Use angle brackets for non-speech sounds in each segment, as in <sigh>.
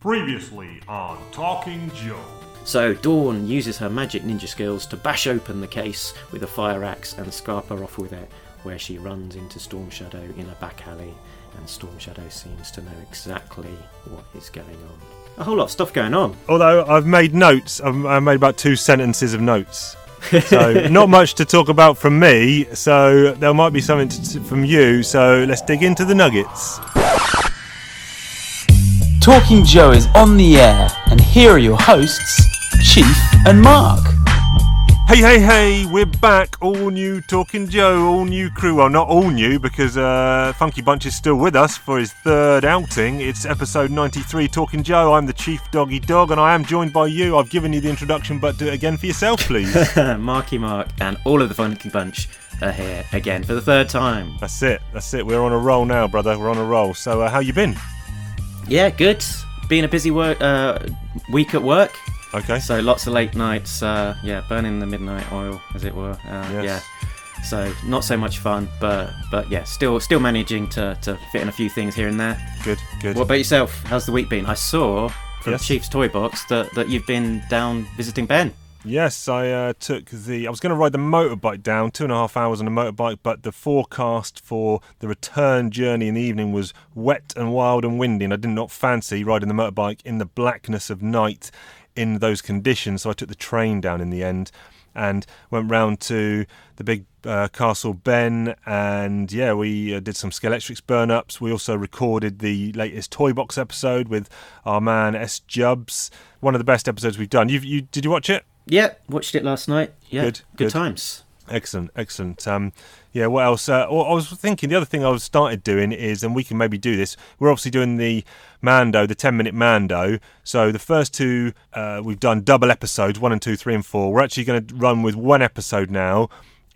Previously on Talking Joe. So Dawn uses her magic ninja skills to bash open the case with a fire axe and Scarpa off with it, where she runs into Storm Shadow in a back alley, and Storm Shadow seems to know exactly what is going on. A whole lot of stuff going on. Although I've made notes, I've, I've made about two sentences of notes. <laughs> So not much to talk about from me. So there might be something to, from you. So let's dig into the nuggets. Talking Joe is on the air, and here are your hosts, Chief and Mark. Hey, hey, hey, we're back. All new Talking Joe, all new crew. Well, not all new because uh, Funky Bunch is still with us for his third outing. It's episode 93 Talking Joe. I'm the Chief Doggy Dog and I am joined by you. I've given you the introduction, but do it again for yourself, please. <laughs> Marky Mark and all of the Funky Bunch are here again for the third time. That's it. That's it. We're on a roll now, brother. We're on a roll. So, uh, how you been? Yeah, good. Been a busy work uh, week at work. Okay. So lots of late nights, uh, yeah, burning the midnight oil, as it were. Uh, Yes. Yeah. So not so much fun, but but yeah, still still managing to, to fit in a few things here and there. Good, good. What about yourself? How's the week been? I saw from Yes. Chief's Toy Box that, that you've been down visiting Ben. Yes, I uh, took the. I was going to ride the motorbike down, two and a half hours on a motorbike, but the forecast for the return journey in the evening was wet and wild and windy, and I did not fancy riding the motorbike in the blackness of night in those conditions. So I took the train down in the end and went round to the big uh, Castle Ben, and yeah, we uh, did some Skeletrix burn ups. We also recorded the latest Toy Box episode with our man S Jubs. One of the best episodes we've done. You, you did you watch it? Yeah, watched it last night. Yeah, Good, good, good. times. Excellent, excellent. Um, yeah, what else? Uh, well, I was thinking the other thing I was started doing is, and we can maybe do this. We're obviously doing the Mando, the ten-minute Mando. So the first two uh, we've done double episodes, one and two, three and four. We're actually going to run with one episode now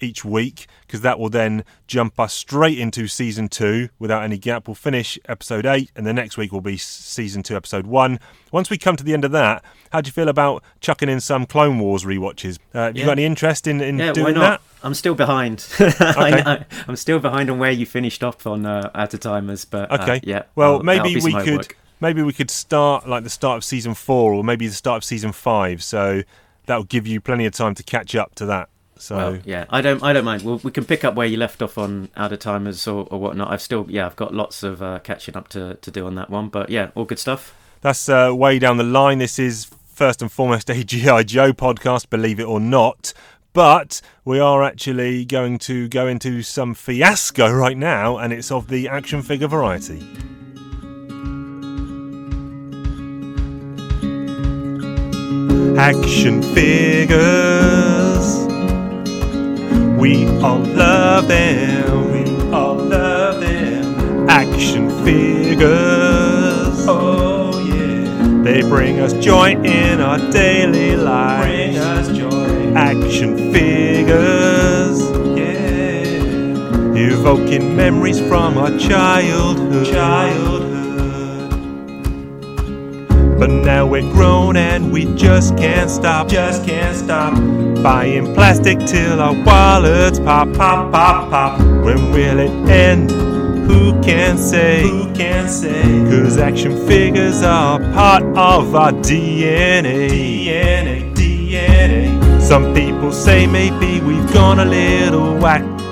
each week because that will then jump us straight into season two without any gap. We'll finish episode eight, and the next week will be season two, episode one. Once we come to the end of that, how do you feel about chucking in some Clone Wars rewatches? Uh, have you got any interest in, in Yeah, doing why not? that? I'm still behind. <laughs> I know, I'm still behind on where you finished off on uh, Out of Timers, but uh, Okay. yeah. Well, I'll- maybe we could maybe we could start like the start of season four, or maybe the start of season five. So that will give you plenty of time to catch up to that. So Well, yeah, I don't, I don't mind. Well, we can pick up where you left off on Out of Timers or, or whatnot. I've still, yeah, I've got lots of uh, catching up to, to do on that one. But yeah, all good stuff. that's uh, way down the line. This is first and foremost a <laughs> GI Joe podcast, believe it or not. But we are actually going to go into some fiasco right now, and it's of the action figure variety. Action figures. We all love them. We all love them. Action figures. Oh yeah. They bring us joy in our daily life. Bring us joy. Action figures. Yeah. Evoking memories from our childhood. Childhood. But now we're grown and we just can't stop. Just can't stop. Buying plastic till our wallets pop, pop, pop, pop. When will it end? Who can say? Who can say? Cause action figures are part of our DNA. DNA, DNA. Some people say maybe we've gone a little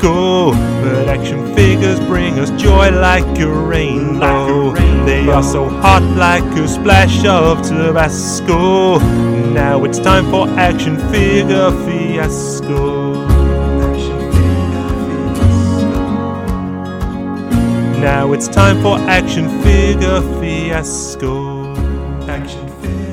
wacko, but action figures bring us joy like a rainbow. They are so hot like a splash of Tabasco. Now it's time for action figure fiasco. Action figure fiasco. Now it's time for action figure fiasco. Action figure fiasco.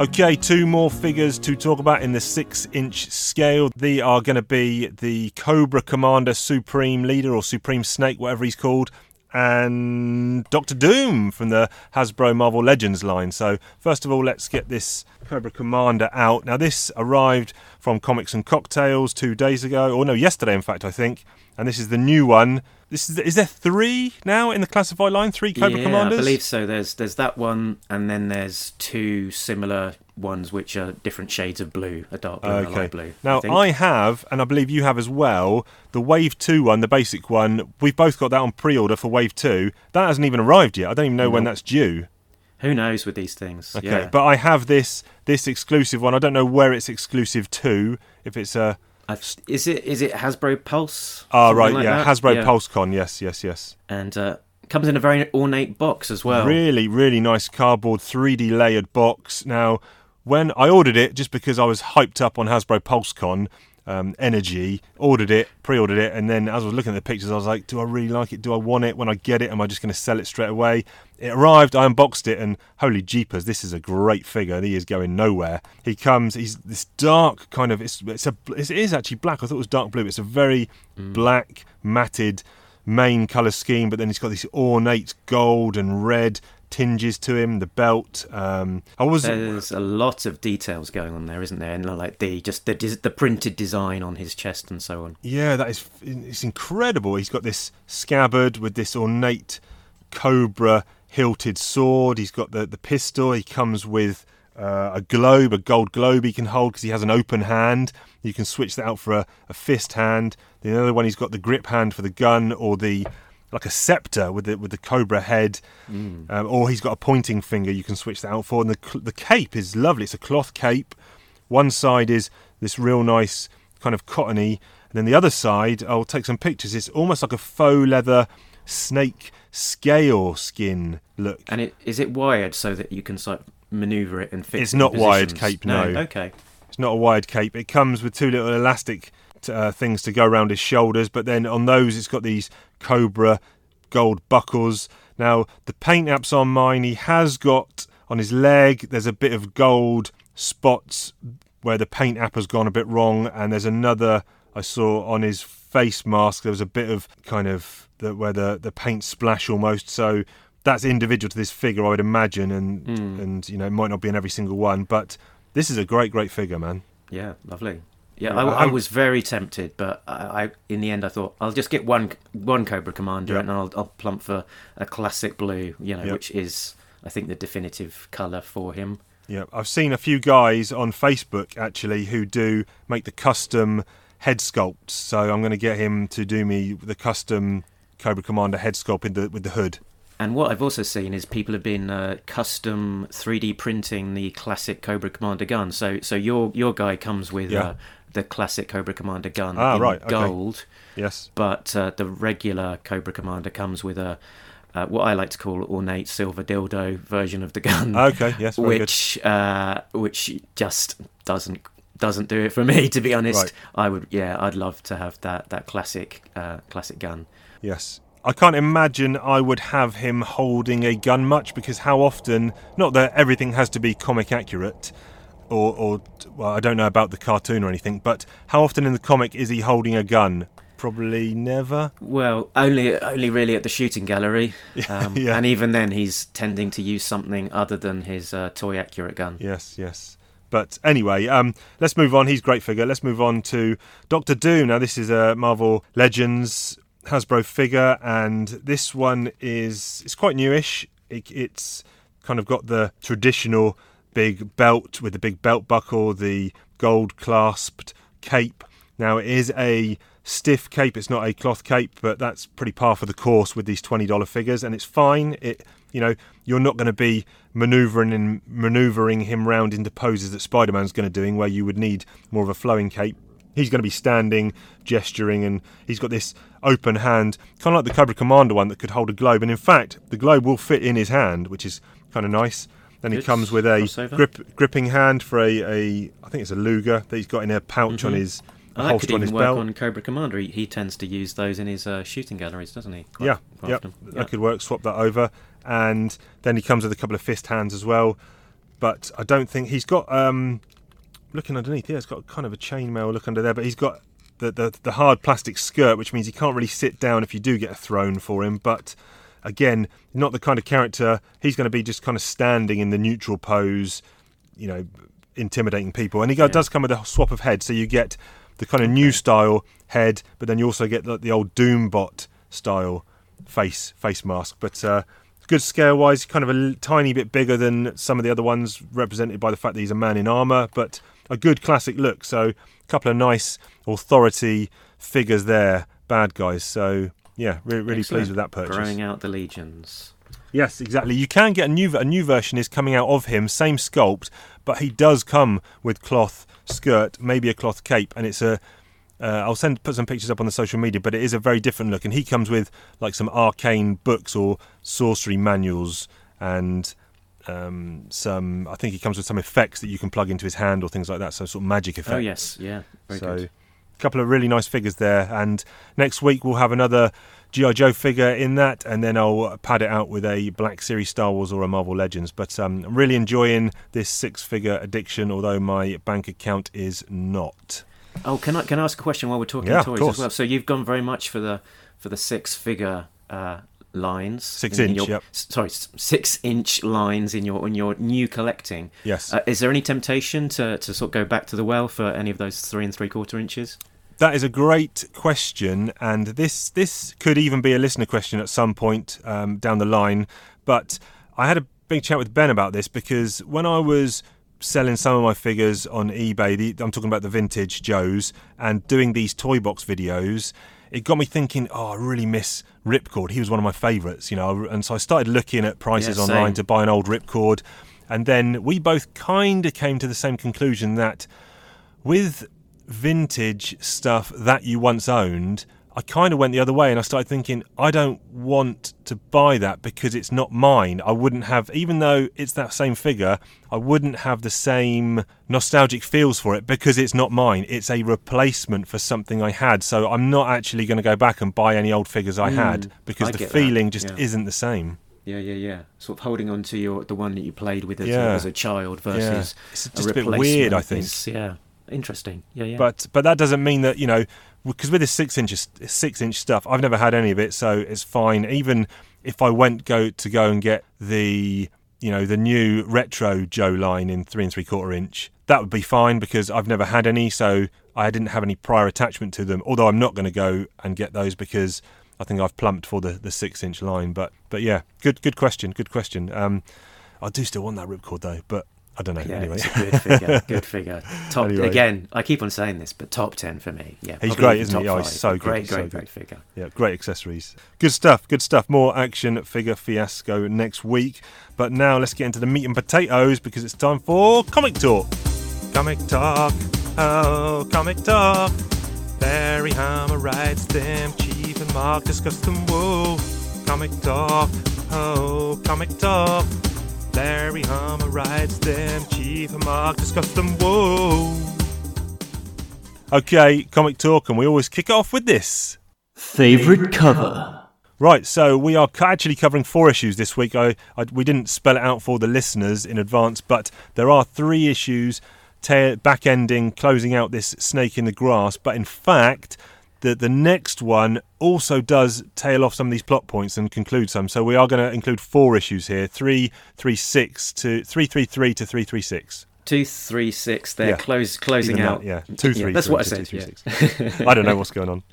Okay, two more figures to talk about in the six inch scale. They are going to be the Cobra Commander Supreme Leader or Supreme Snake, whatever he's called, and Doctor Doom from the Hasbro Marvel Legends line. So, first of all, let's get this Cobra Commander out. Now, this arrived from Comics and Cocktails two days ago, or no, yesterday, in fact, I think. And this is the new one. This is is there three now in the classified line? Three Cobra yeah, Commanders. I believe so. There's there's that one, and then there's two similar ones which are different shades of blue, a dark blue and a light blue. Now think. I have, and I believe you have as well, the Wave Two one, the basic one. We've both got that on pre-order for Wave Two. That hasn't even arrived yet. I don't even know when that's due. Who knows with these things? Okay, yeah. but I have this this exclusive one. I don't know where it's exclusive to. If it's a I've, is it is it Hasbro Pulse? ah right, like yeah, that? Hasbro Yeah. PulseCon. Yes, yes, yes. and uh, comes in a very ornate box as well. Really, really nice cardboard 3D layered box. Now, when I ordered it, just because I was hyped up on Hasbro PulseCon um, Energy, ordered it, pre-ordered it, and then as I was looking at the pictures, I was like, "Do I really like it? Do I want it? When I get it, am I just going to sell it straight away?" It arrived, I unboxed it, and holy jeepers, this is a great figure. He is going nowhere. He comes, he's this dark kind of. It's it's a it is actually black. I thought it was dark blue. It's a very black matted main colour scheme, but then he's got this ornate gold and red tinges to him. The belt. Um, I was There's a lot of details going on there, isn't there? And like the just the the printed design on his chest and so on. yeah, that is it's incredible. He's got this scabbard with this ornate cobra hilted sword. He's got the the pistol. He comes with. Uh, a globe, a gold globe he can hold because he has an open hand. You can switch that out for a, a fist hand. The other one, he's got the grip hand for the gun, or the like a scepter with the with the cobra head, um, or he's got a pointing finger. You can switch that out for. And the the cape is lovely. It's a cloth cape. One side is this real nice kind of cottony, and then the other side, I'll take some pictures. It's almost like a faux leather snake scale skin look. And it is it wired so that you can sort of maneuver it and fix. It's not wired cape, no. Okay. It's not a wired cape. It comes with two little elastic uh, things to go around his shoulders, but then on those it's got these cobra gold buckles. Now the paint apps on mine, he has got on his leg. There's a bit of gold spots where the paint app has gone a bit wrong, and there's another I saw on his face mask. There was a bit of kind of the, where the the paint splash almost. So that's individual to this figure, I would imagine, and and you know it might not be in every single one, but this is a great, great figure, man. Yeah, lovely. Yeah, I, I was very tempted, but I, I, in the end, I thought I'll just get one one Cobra Commander, and I'll, I'll plump for a classic blue, you know, which is I think the definitive colour for him. Yeah, I've seen a few guys on Facebook actually who do make the custom head sculpts. So I'm going to get him to do me the custom Cobra Commander head sculpt in the, with the hood. And what I've also seen is people have been uh, custom 3D printing the classic Cobra Commander gun. So so your your guy comes with Yeah. uh, the classic Cobra Commander gun Ah, in right, okay. gold, Yes. but uh, the regular Cobra Commander comes with a uh, what I like to call ornate silver dildo version of the gun. Okay. Yes. Very good. which uh, which just doesn't doesn't do it for me to be honest. Right. I would yeah I'd love to have that that classic uh, classic gun. Yes. I can't imagine I would have him holding a gun much because how often, not that everything has to be comic accurate, or, or well, I don't know about the cartoon or anything, but how often in the comic is he holding a gun? Probably never. Well, only only really at the shooting gallery, <laughs> um, Yeah. and even then he's tending to use something other than his uh, toy accurate gun. Yes, yes. But anyway, um, let's move on. He's a great figure. Let's move on to Doctor Doom. Now, this is a Marvel Legends Hasbro figure, and this one is it's quite newish. It, it's kind of got the traditional big belt with the big belt buckle, the gold clasped cape. Now, it is a stiff cape. It's not a cloth cape, but that's pretty par for the course with these twenty dollar figures, and it's fine. It you know you're not going to be manoeuvring and manoeuvring him round into poses that Spider-Man's going to doing, where you would need more of a flowing cape. He's going to be standing, gesturing, and he's got this open hand, kind of like the Cobra Commander one that could hold a globe. And in fact, the globe will fit in his hand, which is kind of nice. Then he comes with a grip, gripping hand for a, a, I think it's a Luger that he's got in a pouch on his Oh, that could even his work belt. on Cobra Commander. He, he tends to use those in his uh, shooting galleries, doesn't he? Quite- yeah, quite yeah, often. that could work. Swap that over, and then he comes with a couple of fist hands as well. But I don't think he's got. um Looking underneath, yeah, it's got kind of a chainmail look under there, but he's got the, the the hard plastic skirt, which means he can't really sit down if you do get a throne for him. But again, not the kind of character he's going to be just kind of standing in the neutral pose, you know, intimidating people. And he Yeah. does come with a swap of head, so you get the kind of new style head, but then you also get the, the old Doombot style face face mask. But uh, good scale wise, kind of a l- tiny bit bigger than some of the other ones, represented by the fact that he's a man in armour, but a good classic look. So, a couple of nice authority figures there, bad guys. So, yeah, really, really pleased with that purchase. Growing out the legions. Yes, exactly. You can get a new a new version is coming out of him, same sculpt, but he does come with cloth skirt, maybe a cloth cape, and it's a. Uh, I'll send put some pictures up on the social media, but it is a very different look, and he comes with like some arcane books or sorcery manuals and um, some. I think he comes with some effects that you can plug into his hand or things like that. So sort of magic effects. Oh yes, yeah, very so, good. Couple of really nice figures there. And next week we'll have another GI Joe figure in that, and then I'll pad it out with a Black Series Star Wars or a Marvel Legends. But um, I'm really enjoying this six-figure addiction, although my bank account is not. Oh, can I can I ask a question while we're talking Yeah, toys as well? So you've gone very much for the for the six figure uh, lines, Six in- in inch, your- yep. s- Sorry, six inch lines in your in your new collecting. Yes, Uh, is there any temptation to, to sort of go back to the well for any of those three and three quarter inches? That is a great question, and this this could even be a listener question at some point um, down the line. But I had a big chat with Ben about this because when I was selling some of my figures on eBay, the, I'm talking about the vintage Joes, and doing these toy box videos, it got me thinking. Oh, I really miss Ripcord. He was one of my favourites, you know. And so I started looking at prices Yeah, online to buy an old Ripcord, and then we both kind of came to the same conclusion that with vintage stuff that you once owned, I kind of went the other way and I started thinking, I don't want to buy that because it's not mine. I wouldn't have, even though it's that same figure, I wouldn't have the same nostalgic feels for it because it's not mine. It's a replacement for something I had. So I'm not actually going to go back and buy any old figures I had mm, because I the get that, feeling just yeah. isn't the same. Yeah, yeah, yeah. Sort of holding on to your the one that you played with as, Yeah. a, as a child versus It's a just a bit replacement weird, I think. is- yeah, interesting. Yeah, yeah. But but that doesn't mean that you know because with this six inch six inch stuff, I've never had any of it, so it's fine. Even if I went go to go and get the you know the new retro Joe line in three and three quarter inch, that would be fine because I've never had any, so I didn't have any prior attachment to them. Although I'm not going to go and get those because I think I've plumped for the, the six inch line. But but yeah, good good question, good question. Um, I do still want that ripcord though, but I don't know. yeah, anyway, it's a good figure. <laughs> Good figure. Top Anyway. again. I keep on saying this, but top ten for me. Yeah, He's great, isn't he? Oh, he's so good, Great, so great, good. great figure. Yeah, great accessories. Good stuff, good stuff. More action figure fiasco next week. But now let's get into the meat and potatoes because it's time for comic talk. Comic talk, oh, comic talk. Larry Hama writes them, Chief and Mark discuss them, whoa. Comic talk, oh, comic talk. Larry Hama writes them, Chief and Mark discuss them, whoa. Okay, comic talk, and we always kick it off with this. Favorite cover. Right, so we are actually covering four issues this week. I, I we didn't spell it out for the listeners in advance, but there are three issues, ta- back ending, closing out this snake in the grass. But in fact, the the next one also does tail off some of these plot points and conclude some. So we are going to include four issues here: three, three, six to three, three, three to three, three, six. Two, three, six. They're Yeah. close, closing that, out. yeah, two, three, that's three what I said. two, yeah. three, six. I don't know what's going on. <laughs>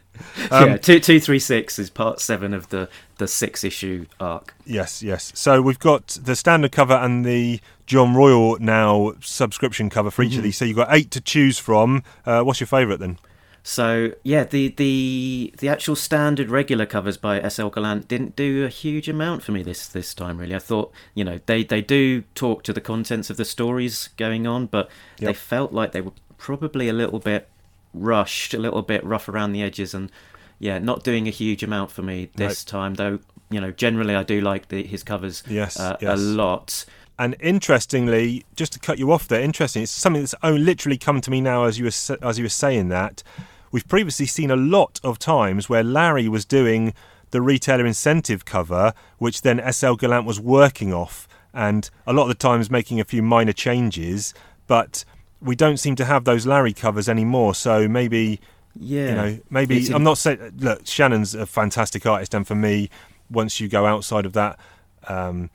Um, yeah, two, two, three, six is part seven of the the six issue arc. Yes, yes. So we've got the standard cover and the John Royle now subscription cover for each Mm-hmm. of these. So you've got eight to choose from. Uh, what's your favourite then? So yeah, the the the actual standard regular covers by SL Gallant didn't do a huge amount for me this this time. Really, I thought you know they they do talk to the contents of the stories going on, but they felt like they were probably a little bit rushed, a little bit rough around the edges, and yeah, not doing a huge amount for me this time. Though you know, generally I do like the, his covers Yes, uh, yes. a lot. And interestingly, just to cut you off there, interesting. It's something that's only literally come to me now as you were as you were saying that. We've previously seen a lot of times where Larry was doing the retailer incentive cover, which then SL Gallant was working off, and a lot of the times making a few minor changes. But we don't seem to have those Larry covers anymore. So maybe Yeah, you know maybe i'm not saying look shannon's a fantastic artist and for me once you go outside of that um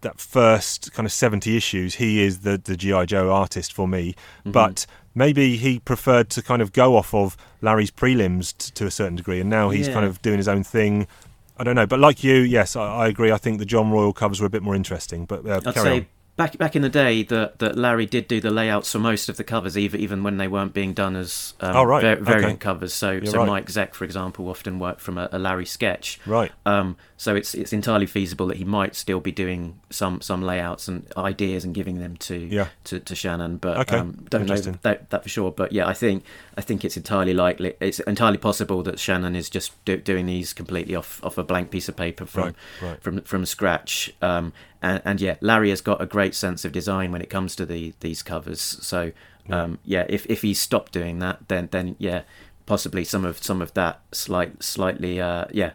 that first kind of 70 issues he is the the gi joe artist for me Mm-hmm. but maybe he preferred to kind of go off of larry's prelims t- to a certain degree and now he's Yeah. kind of doing his own thing I don't know, but like you, yes, I, I agree. I think the John Royle covers were a bit more interesting. But uh, I'd carry say on. Back back in the day that, that Larry did do the layouts for most of the covers, even even when they weren't being done as um, Oh, right. va- Okay. variant covers. So You're so right. Mike Zeck, for example, often worked from a, a Larry sketch. Right. Um, so it's it's entirely feasible that he might still be doing some some layouts and ideas and giving them to Yeah. to, to Shannon, but Okay. um, don't know that, that for sure. But yeah, I think I think it's entirely likely, it's entirely possible that Shannon is just do, doing these completely off off a blank piece of paper from Right, right. from from scratch. Um, and, and yeah, Larry has got a great sense of design when it comes to the these covers. So um, yeah, if if he stopped doing that, then then yeah, possibly some of some of that slight slightly uh, yeah.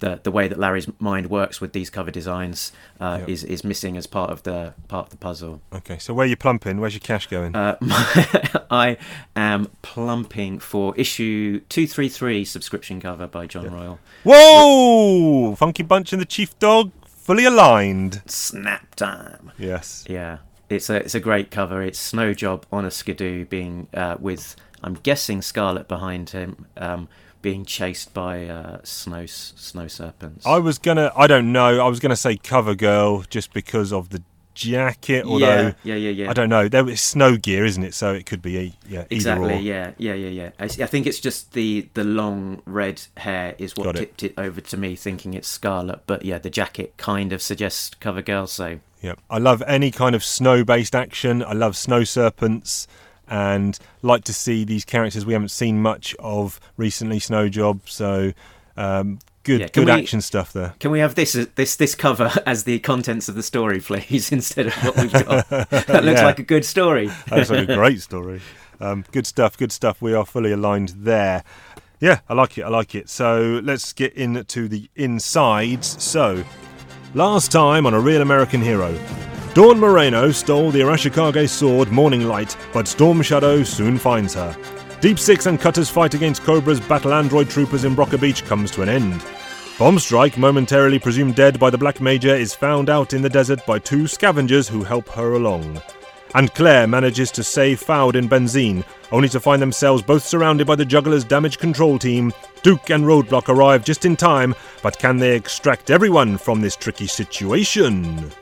The, the way that Larry's mind works with these cover designs uh, Yeah. is is missing as part of the part of the puzzle. Okay, so where are you plumping? Where's your cash going? Uh, <laughs> I am plumping for issue two three three subscription cover by John Royle. Whoa! Funky Bunch and the Chief Dog fully aligned. Snap time. Yes. Yeah, it's a it's a great cover. It's Snow Job on a skidoo being uh, with I'm guessing Scarlett behind him, um, being chased by uh, snow snow serpents. I was gonna. I don't know. I was gonna say Cover Girl just because of the jacket. Although yeah, yeah, yeah, yeah. I don't know. There was snow gear, isn't it? So it could be yeah, Exactly. or. Yeah. Yeah. Yeah. Yeah. I think it's just the the long red hair is what Got it. tipped it over to me, thinking it's Scarlett. But yeah, the jacket kind of suggests Cover Girl. So Yeah, I love any kind of snow-based action. I love snow serpents, and like to see these characters we haven't seen much of recently. Snow Job, so um, good, Yeah, good we- action stuff there. can we have this this this cover <laughs> as the contents of the story, please, <laughs> instead of what we've got? <laughs> that looks Yeah. like a good story. That's like a great story. Um, good stuff, good stuff. We are fully aligned there. Yeah, I like it. I like it. So let's get into the insides. So, last time on A Real American Hero, Dawn Moreno stole the Arashikage sword Morning Light, but Storm Shadow soon finds her. Deep Six and Cutter's fight against Cobra's battle android troopers in Broca Beach comes to an end. Bomb Strike, momentarily presumed dead by the Black Major, is found out in the desert by two scavengers who help her along. And Claire manages to save Fowd in Benzheen, only to find themselves both surrounded by the Juggler's damage control team. Duke and Roadblock arrive just in time, but can they extract everyone from this tricky situation?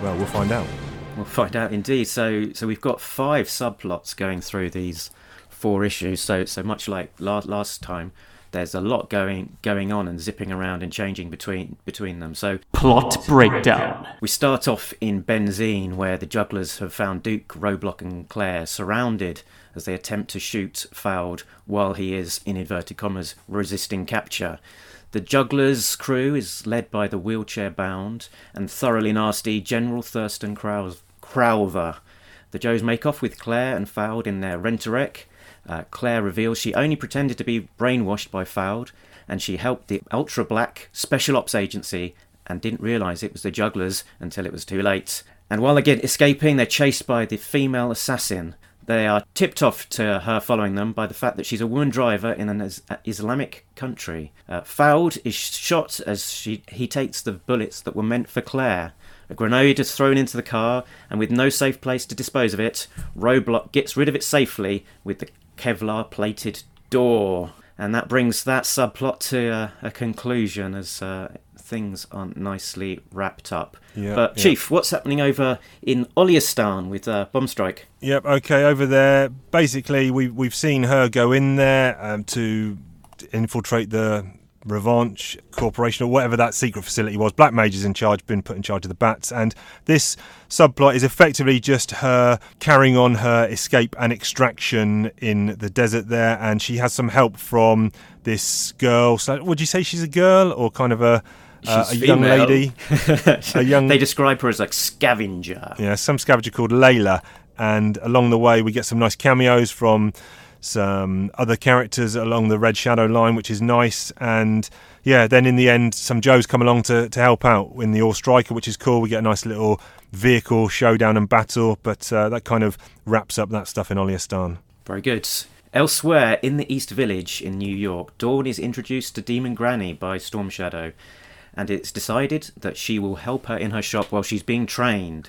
Well, we'll find out. We'll find out indeed. So, so we've got five subplots going through these four issues. So, so much like last last time, there's a lot going going on and zipping around and changing between between them. So, Plot breakdown. we start off in Benzheen, where the jugglers have found Duke, Roadblock, and Claire surrounded as they attempt to shoot Fowd while he is, in inverted commas, resisting capture. The jugglers' crew is led by the wheelchair bound and thoroughly nasty General Thurston Crow- Crowther. The Joes make off with Claire and Fowd in their Renterek. Uh, Claire reveals she only pretended to be brainwashed by Fowd and she helped the Ultra Black Special Ops Agency and didn't realise it was the jugglers until it was too late. And while again escaping, they're chased by the female assassin. They are tipped off to her following them by the fact that she's a woman driver in an Islamic country. Uh, Fowd is shot as she, he takes the bullets that were meant for Claire. A grenade is thrown into the car, and with no safe place to dispose of it, Roadblock gets rid of it safely with the Kevlar plated door. And that brings that subplot to uh, a conclusion as uh, things aren't nicely wrapped up. But. Chief, what's happening over in Oliastan with uh, Bomb Strike? Yep. Okay. Over there, basically, we we've seen her go in there um, to infiltrate the Revanche Corporation or whatever that secret facility was. Black Major's in charge, been put in charge of the bats, and this subplot is effectively just her carrying on her escape and extraction in the desert there, and she has some help from this girl. So, would you say she's a girl or kind of a uh, a She's young lady? <laughs> a young They describe her as like scavenger. yeah, some scavenger called Layla, and along the way we get some nice cameos from some other characters along the Red Shadow line, which is nice. And yeah, then in the end, some Joes come along to, to help out in the AWE Striker, which is cool. We get a nice little vehicle showdown and battle, but uh, that kind of wraps up that stuff in Oliastan. Very good. Elsewhere in the East Village in New York, Dawn is introduced to Demon Granny by Storm Shadow, and it's decided that she will help her in her shop while she's being trained.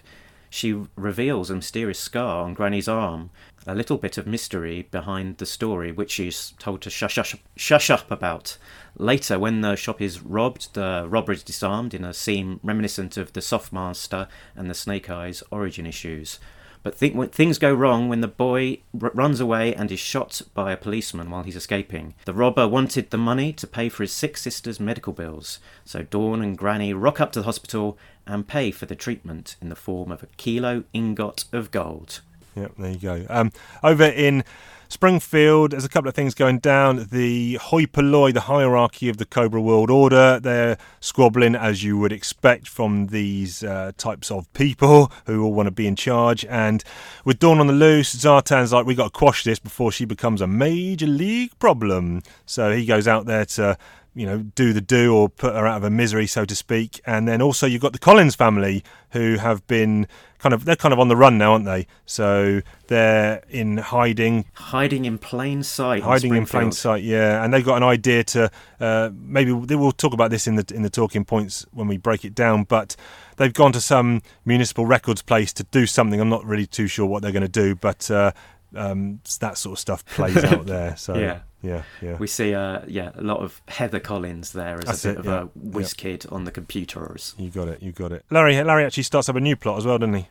she reveals a mysterious scar on Granny's arm, a little bit of mystery behind the story, which she's told to shush, shush, shush up about. Later, when the shop is robbed, the robber is disarmed in a scene reminiscent of the Softmaster and the Snake Eyes origin issues. But th- things go wrong when the boy r- runs away and is shot by a policeman while he's escaping. The robber wanted the money to pay for his sick sister's medical bills, so Dawn and Granny rock up to the hospital and pay for the treatment in the form of a kilo ingot of gold. Yep, there you go. Um, over in Springfield, there's a couple of things going down. The hoi polloi, the hierarchy of the Cobra World Order, they're squabbling as you would expect from these uh, types of people who all want to be in charge. And with Dawn on the loose, Zartan's like, we got to quash this before she becomes a major league problem. So he goes out there to you know, do the do or put her out of her misery, so to speak. And then also you've got the Collins family who have been kind of they're kind of on the run now, aren't they? So they're in hiding, hiding in plain sight, hiding in plain sight. Yeah, and they've got an idea to uh, maybe we'll talk about this in the in the talking points when we break it down, but. They've gone to some municipal records place to do something. I'm not really too sure what they're going to do, but uh, um, that sort of stuff plays <laughs> out there. So yeah, yeah, yeah. We see, uh, yeah, a lot of Heather Collins there as That's a bit it, of yeah. a whiz kid on the computers. You got it, you got it. Larry, Larry actually starts up a new plot as well, doesn't he?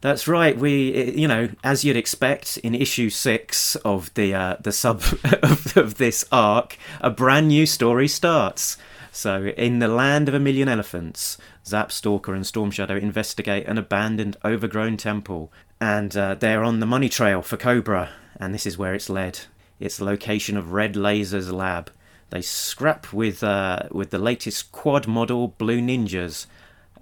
That's right. We, you know, as you'd expect, in issue six of the uh, the sub <laughs> of, of this arc, a brand new story starts. So, in the land of a million elephants, Zap, Stalker, and Storm Shadow investigate an abandoned, overgrown temple, and uh, they're on the money trail for Cobra. And this is where it's led. It's the location of Red Laser's lab. They scrap with uh, with the latest quad model Blue Ninjas,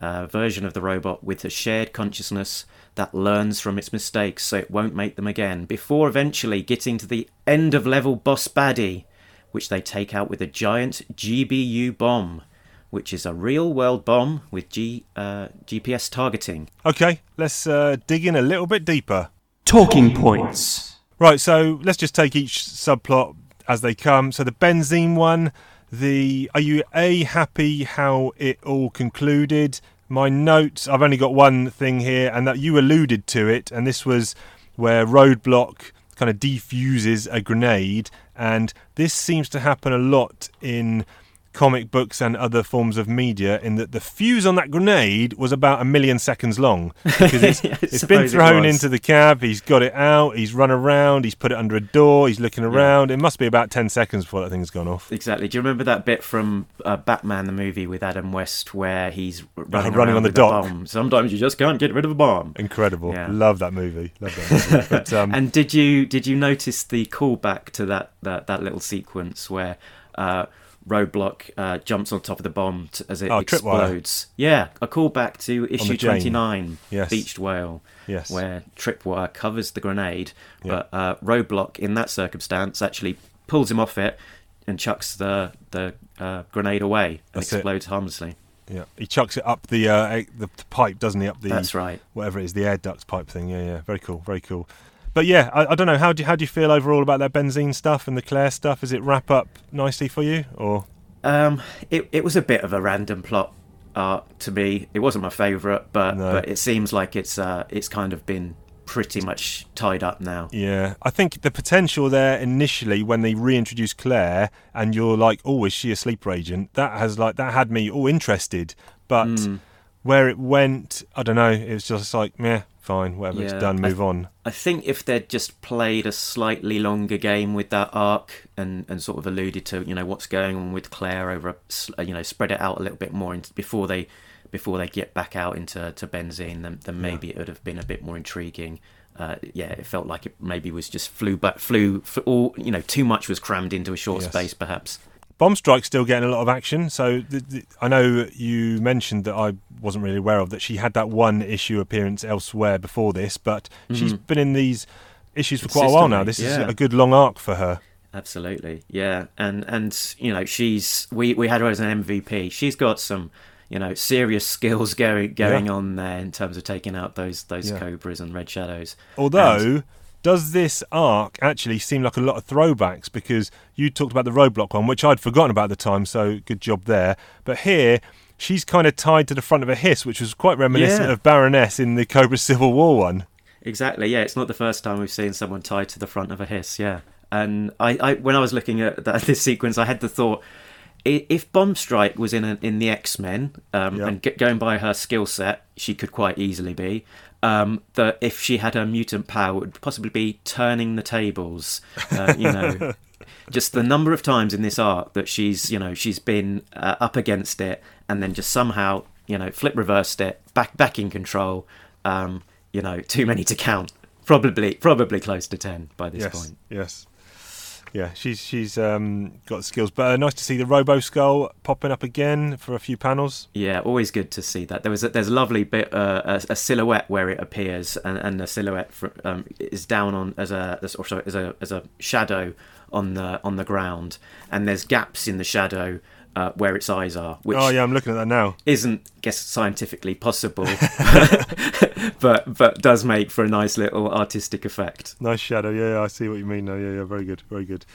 uh, version of the robot with a shared consciousness that learns from its mistakes so it won't make them again, before eventually getting to the end of level boss baddie, which they take out with a giant GBU bomb, which is a real world bomb with G, uh, GPS targeting. Okay, let's uh, dig in a little bit deeper. Talking points. Right, so let's just take each subplot as they come. So the Benzheen one, the are you a happy how it all concluded? My notes, I've only got one thing here, and that you alluded to it, and this was where Roadblock kind of defuses a grenade, and this seems to happen a lot in comic books and other forms of media in that the fuse on that grenade was about a million seconds long <laughs> because it's, it's been suppose it thrown into the cab he's got it out he's run around he's put it under a door he's looking around it must be about 10 seconds before that thing's gone off Exactly. Do you remember that bit from uh, Batman the movie with Adam West where he's running, running on the dock. Bomb? Sometimes you just can't get rid of a bomb. incredible Yeah. love that movie love that movie. <laughs> but um, And did you did you notice the callback to that that, that little sequence where uh, Roadblock uh, jumps on top of the bomb t- as it Oh, Tripwire. explodes? Yeah, a callback to issue twenty nine, Yes. Beached Whale, yes where Tripwire covers the grenade, Yeah. but uh, Roadblock in that circumstance actually pulls him off it and chucks the the uh, grenade away and That's it. explodes harmlessly. yeah he chucks it up the uh, the, the pipe doesn't he up the That's right. whatever it is, the air duct pipe thing. Yeah, yeah, very cool, very cool. But yeah, I, I don't know. How do you, how do you feel overall about that Benzheen stuff and the Claire stuff? Does it wrap up nicely for you, or Um, it it was a bit of a random plot to me. It wasn't my favourite, but No. but it seems like it's uh it's kind of been pretty much tied up now. yeah? I think the potential there initially when they reintroduce Claire and you're like, oh, is she a sleeper agent? That has like that had me all interested, but Mm. where it went, I don't know. It was just like, meh, fine, whatever, it's Yeah, done, I move on. I think if they'd just played a slightly longer game with that arc and, and sort of alluded to you know what's going on with Claire over a you know spread it out a little bit more into, before they before they get back out into to Benzheen then, then maybe it would have been a bit more intriguing. Uh, yeah, it felt like it maybe was just flew back flew f all you know too much was crammed into a short Yes. space perhaps. Bomb Strike's still getting a lot of action. So th th I know you mentioned that I wasn't really aware of that she had that one issue appearance elsewhere before this, but she's mm-hmm. been in these issues for quite a while now. This Consistently, is a good long arc for her. Absolutely, yeah, and and you know she's we we had her as an MVP. She's got some you know serious <laughs> skills going going Yeah. on there in terms of taking out those those Yeah. cobras and red shadows. Although, does this arc actually seem like a lot of throwbacks? Because you talked about the roadblock one, which I'd forgotten about at the time, so good job there. But here, she's kind of tied to the front of a hiss, which was quite reminiscent Yeah. of Baroness in the Cobra Civil War one. Exactly. Yeah, it's not the first time we've seen someone tied to the front of a hiss. Yeah, and I, I when I was looking at that, <laughs> this sequence, I had the thought. If Bomb Strike was in a, in the X Men um, Yeah. and get, going by her skill set, she could quite easily be. Um, that if she had her mutant power, it would possibly be turning the tables. Uh, you know, <laughs> just the number of times in this arc that she's you know she's been uh, up against it and then just somehow you know flip reversed it back back in control. Um, you know, too many to count. Probably probably close to ten by this yes, point. yes, yeah. She's she's um, got skills, but uh, nice to see the Robo Skull popping up again for a few panels. Yeah, always good to see that. There was a, there's a lovely bit uh, a, a silhouette where it appears, and, and the silhouette fr- um, is down on as a as, or sorry, as a as a shadow on the on the ground, and there's gaps in the shadow uh, where its eyes are, which oh yeah, I'm looking at that now. isn't I guess scientifically possible, <laughs> <laughs> but but does make for a nice little artistic effect. Nice shadow. Yeah, yeah, I see what you mean. now. yeah, yeah, very good, very good.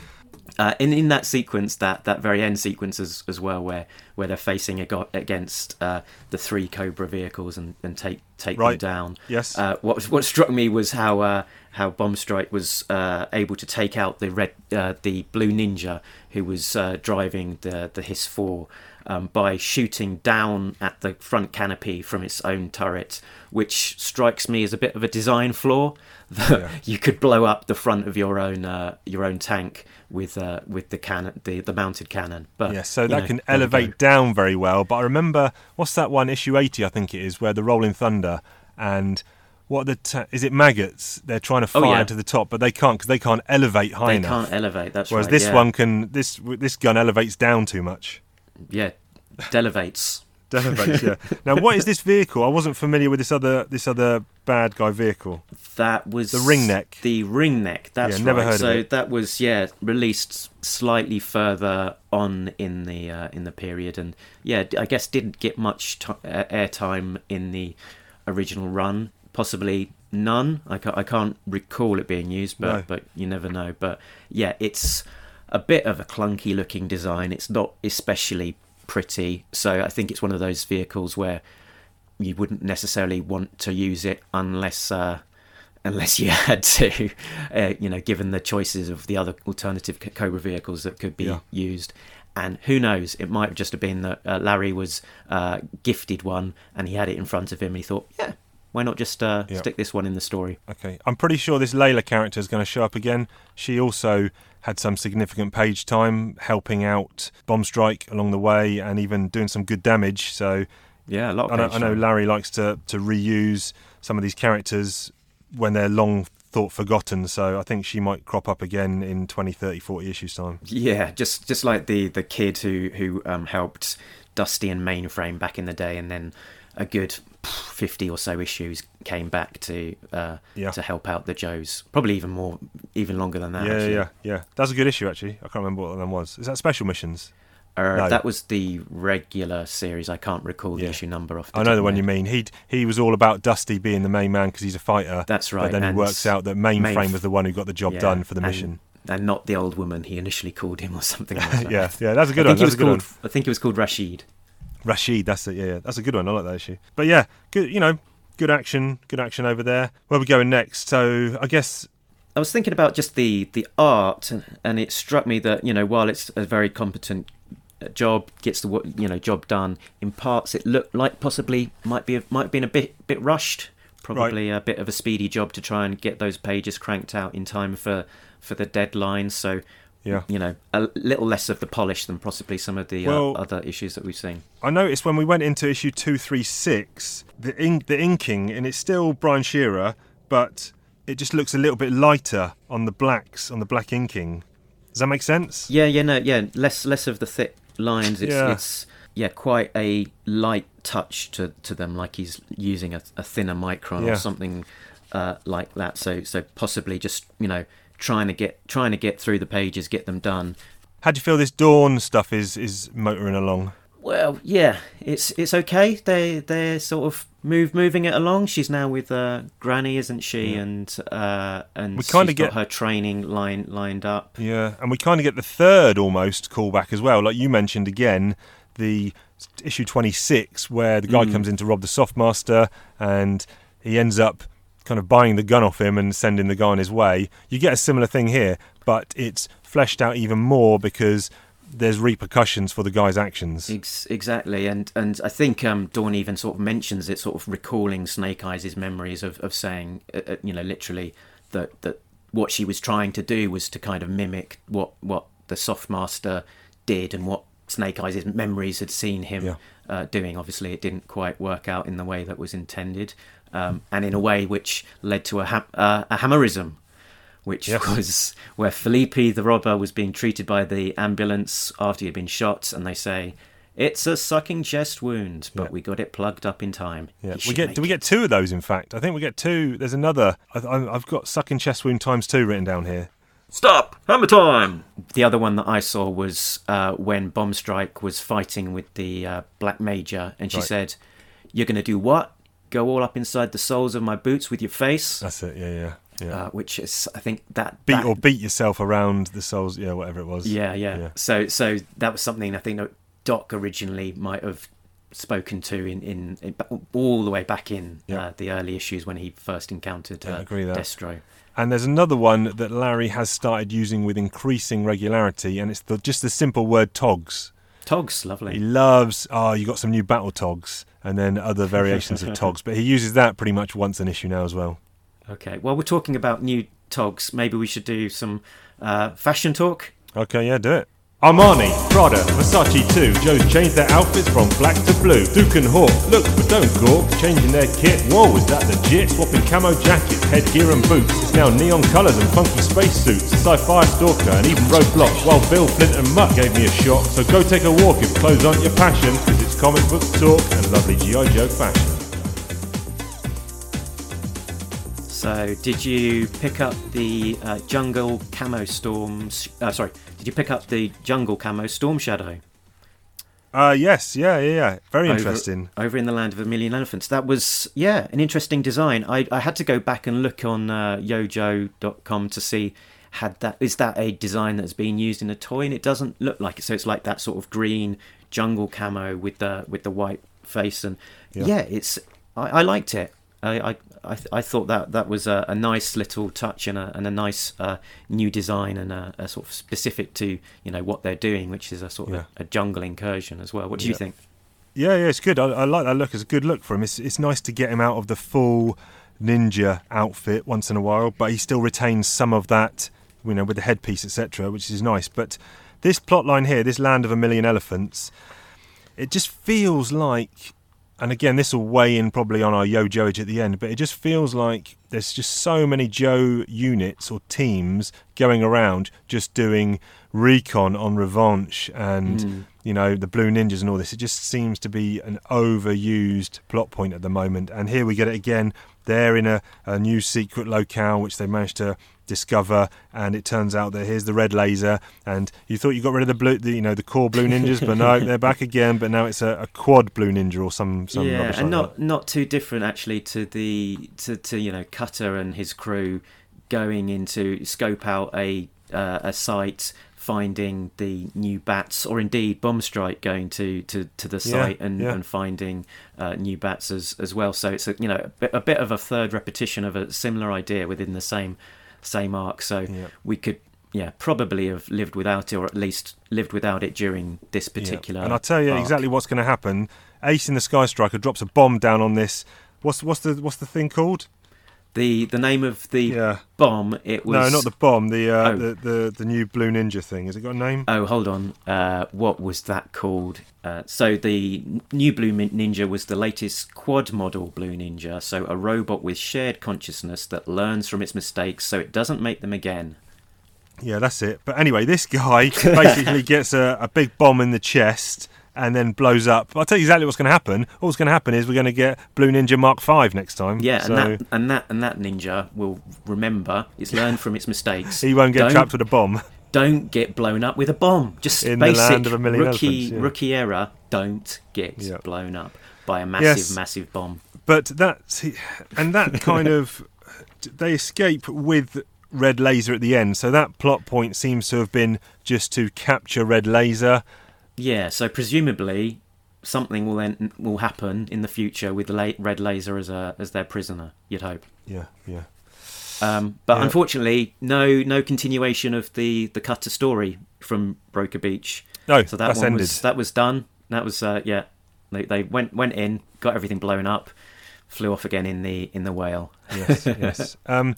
Uh, in in that sequence, that, that very end sequence as, as well, where where they're facing ag- against uh, the three Cobra vehicles and, and take take Right. them down. Yes. Uh, what what struck me was how uh, how Bomb Strike was uh, able to take out the red uh, the blue ninja who was uh, driving the the Hiss four. Um, by shooting down at the front canopy from its own turret, which strikes me as a bit of a design flaw. That <laughs> Yeah. you could blow up the front of your own uh, your own tank with uh, with the cannon, the, the mounted cannon. But Yeah, so that know, can elevate down very well. But I remember what's that one issue eighty, I think it is, where the Rolling Thunder and what the ta- is it maggots? They're trying to Oh, fire yeah. to the top, but they can't because they can't elevate high They enough. They can't elevate. That's Whereas right. this yeah. one can this this gun elevates down too much. yeah, delevates. Elevates, yeah. Now, what is this vehicle? I wasn't familiar with this other this other bad guy vehicle. That was The ring neck. The ring neck. That's Yeah, never right. heard of so it. that was yeah released slightly further on in the uh, in the period, and yeah, I guess didn't get much t- uh, airtime in the original run. Possibly none. I can't, I can't recall it being used, but No. but you never know. But yeah, it's a bit of a clunky looking design. It's not especially pretty. So I think it's one of those vehicles where you wouldn't necessarily want to use it unless uh, unless you <laughs> had to, uh, you know, given the choices of the other alternative Cobra vehicles that could be Yeah. used. And who knows? It might have just have been that uh, Larry was uh, gifted one, and he had it in front of him, and he thought, yeah, why not just uh, Yeah. stick this one in the story? Okay, I'm pretty sure this Layla character is going to show up again. She also had some significant page time helping out Bomb Strike along the way and even doing some good damage. So Yeah, a lot. Of I know, I know. Larry likes to, to reuse some of these characters when they're long thought forgotten. So I think she might crop up again in 20, 30, 40 issues time. Yeah, just just like the the kid who who um, helped Dusty and Mainframe back in the day, and then a good fifty or so issues came back to uh, Yeah. to help out the Joes. Probably even more, even longer than that. yeah, actually. yeah, yeah. That's a good issue actually. I can't remember what that was. Is that special missions? Uh, No. That was the regular series. I can't recall the Yeah. issue number off. The I know the one you mean. He he was all about Dusty being the main man because he's a fighter. That's right. But then he works out that Mainframe Mainf- was the one who got the job yeah, done for the and- mission. and not the old woman he initially called him or something like <laughs> that. yeah, yeah, that's a good I one. think he was called. one. I think it was called Rashid. Rashid, that's it. Yeah, yeah, that's a good one. I like that issue. But yeah, good. You know, good action. Good action over there. Where we going next? So I guess I was thinking about just the the art, and it struck me that you know while it's a very competent uh, job, gets the you know job done in parts, it looked like possibly might be might have been a bit bit rushed. Probably a bit of a speedy job to try and get those pages cranked out in time for for the deadline. So yeah. you know a little less of the polish than possibly some of the Well- uh, other issues that we've seen. I noticed when we went into issue two three six, the in- the inking, and it's still Brian Shearer, but it just looks a little bit lighter on the blacks, on the black inking. Does that make sense? Yeah, yeah, no, yeah, less less of the thick lines. It's Yeah. it's yeah, quite a light touch to, to them, like he's using a, a thinner micron Yeah. or something uh, like that. So so possibly just you know trying to get trying to get through the pages, get them done. How do you feel this Dawn stuff is is motoring along? Well, yeah, it's it's okay. They they're sort of move moving it along. She's now with uh, Granny, isn't she? Yeah. And uh, and We she's got get- her training line lined up. Yeah, and we kind of get the third almost callback as well. Like you mentioned again, the issue 26 where the guy Mm. comes in to rob the Softmaster and he ends up kind of buying the gun off him and sending the guy on his way. You get a similar thing here, but it's fleshed out even more because there's repercussions for the guy's actions. Ex- exactly, and and I think um, Dawn even sort of mentions it, sort of recalling Snake Eyes' memories of of saying, uh, uh, you know, literally that that what she was trying to do was to kind of mimic what what the Softmaster did and what Snake Eyes' memories had seen him Yeah. uh, doing. Obviously, it didn't quite work out in the way that was intended, um, and in a way which led to a ha- uh, a hammerism which Yes. was where Felipe the robber was being treated by the ambulance after he had been shot, and they say it's a sucking chest wound, but Yeah. we got it plugged up in time. Yeah, we get. Do we get two of those? In fact, I think we get two. There's another. I, I've got sucking chest wound times two written down here. Stop! Hammer time! The other one that I saw was uh, when Bomb Strike was fighting with the uh, Black Major, and she Right. said, You're going to do what? Go all up inside the soles of my boots with your face? That's it. Yeah, yeah, yeah. Uh, which is, I think, that. beat that- or beat yourself around the soles, Yeah, whatever it was. Yeah, yeah, Yeah. So, so that was something I think Doc originally might have spoken to in, in, in all the way back in Yeah. uh, the early issues when he first encountered uh, agree with that. Destro. And there's another one that Larry has started using with increasing regularity, and it's the, just the simple word togs. Togs, lovely. He loves, oh, you got some new battle togs, and then other variations of togs. <laughs> But he uses that pretty much once an issue now as well. Okay, well, we're talking about new Togs. Maybe we should do some uh, fashion talk. Okay, yeah, do it. Armani, Prada, Versace too. Joe's changed their outfits from black to blue. Duke and Hawk, look but don't gawk. Changing their kit, whoa, is that legit? Swapping camo jackets, headgear and boots. It's now neon colours and funky spacesuits. Sci-fi stalker and even roadblock. While Bill, Flint and Mutt gave me a shock. So go take a walk if clothes aren't your passion. It's comic book talk and lovely G.I. Joe fashion. So, did you pick up the uh, Jungle Camo Storms? Uh, sorry, did you pick up the Jungle Camo Storm Shadow? Uh, yes, yeah, yeah, yeah. Very over- interesting. Over in the land of a million elephants. That was, yeah, an interesting design. I, I had to go back and look on uh, yojoe.com to see had that is that a design that's been used in a toy, and it doesn't look like it. So it's like that sort of green jungle camo with the with the white face, and Yeah. yeah, it's I, I liked it. I I, I, th- I thought that that was a, a nice little touch and a and a nice uh, new design and a, a sort of specific to you know what they're doing, which is a sort of Yeah. a, jungle incursion as well. What do you think? Yeah, yeah, it's good. I, I like that look. It's a good look for him. It's it's nice to get him out of the full ninja outfit once in a while, but he still retains some of that, you know, with the headpiece, etc., which is nice. But this plot line here, this land of a million elephants, it just feels like, and again, this will weigh in probably on our Yo Joage at the end, but it just feels like there's just so many Joe units or teams going around just doing recon on Revanche and Mm. you know the Blue Ninjas and all this. It just seems to be an overused plot point at the moment, and here we get it again. They're in a, a new secret locale which they managed to discover, and it turns out that here's the red laser. And you thought you got rid of the blue, the, you know, the core blue ninjas, but no, <laughs> they're back again. But now it's a, a quad blue ninja or some some yeah, and like not not too different actually to the to, to you know Cutter and his crew going into scope out a uh, a site finding the new bats or indeed bomb strike going to to, to the Yeah, site and, yeah. and finding uh, new bats as as well so it's a, you know a bit, a bit of a third repetition of a similar idea within the same same arc so Yeah. we could yeah probably have lived without it or at least lived without it during this Yeah. particular And I'll tell you arc. exactly what's going to happen. Ace in the Sky Striker drops a bomb down on this. What's what's the what's the thing called? The the name of the Yeah. bomb it was No, not the bomb. The, uh, Oh. the the the new blue ninja thing. Has it got a name? oh hold on uh what was that called uh, so the new blue ninja was the latest quad model blue ninja so a robot with shared consciousness that learns from its mistakes so it doesn't make them again Yeah, that's it. But anyway, this guy <laughs> basically gets a, a big bomb in the chest and then blows up. I'll tell you exactly what's going to happen. What's going to happen is we're going to get Blue Ninja Mark Five next time. yeah so and that and that and that ninja will remember it's learned from its mistakes <laughs> he won't get Don't- trapped with a bomb. <laughs> don't get blown up with a bomb just In the basic land of a million rookie elephants, yeah. rookie error don't get Yeah. blown up by a massive Yes. massive bomb But that's and that <laughs> kind of they escape with Red Laser at the end. So that plot point seems to have been just to capture Red Laser. Yeah, so presumably something will then will happen in the future with the la- Red Laser as a as their prisoner. You'd hope. Yeah, yeah. Um, but Yeah. unfortunately, no no continuation of the the Cutter story from Broker Beach. No, So that one ended. was that was done. That was uh, yeah. They they went went in, got everything blown up, flew off again in the in the whale. yes, yes. <laughs> Um,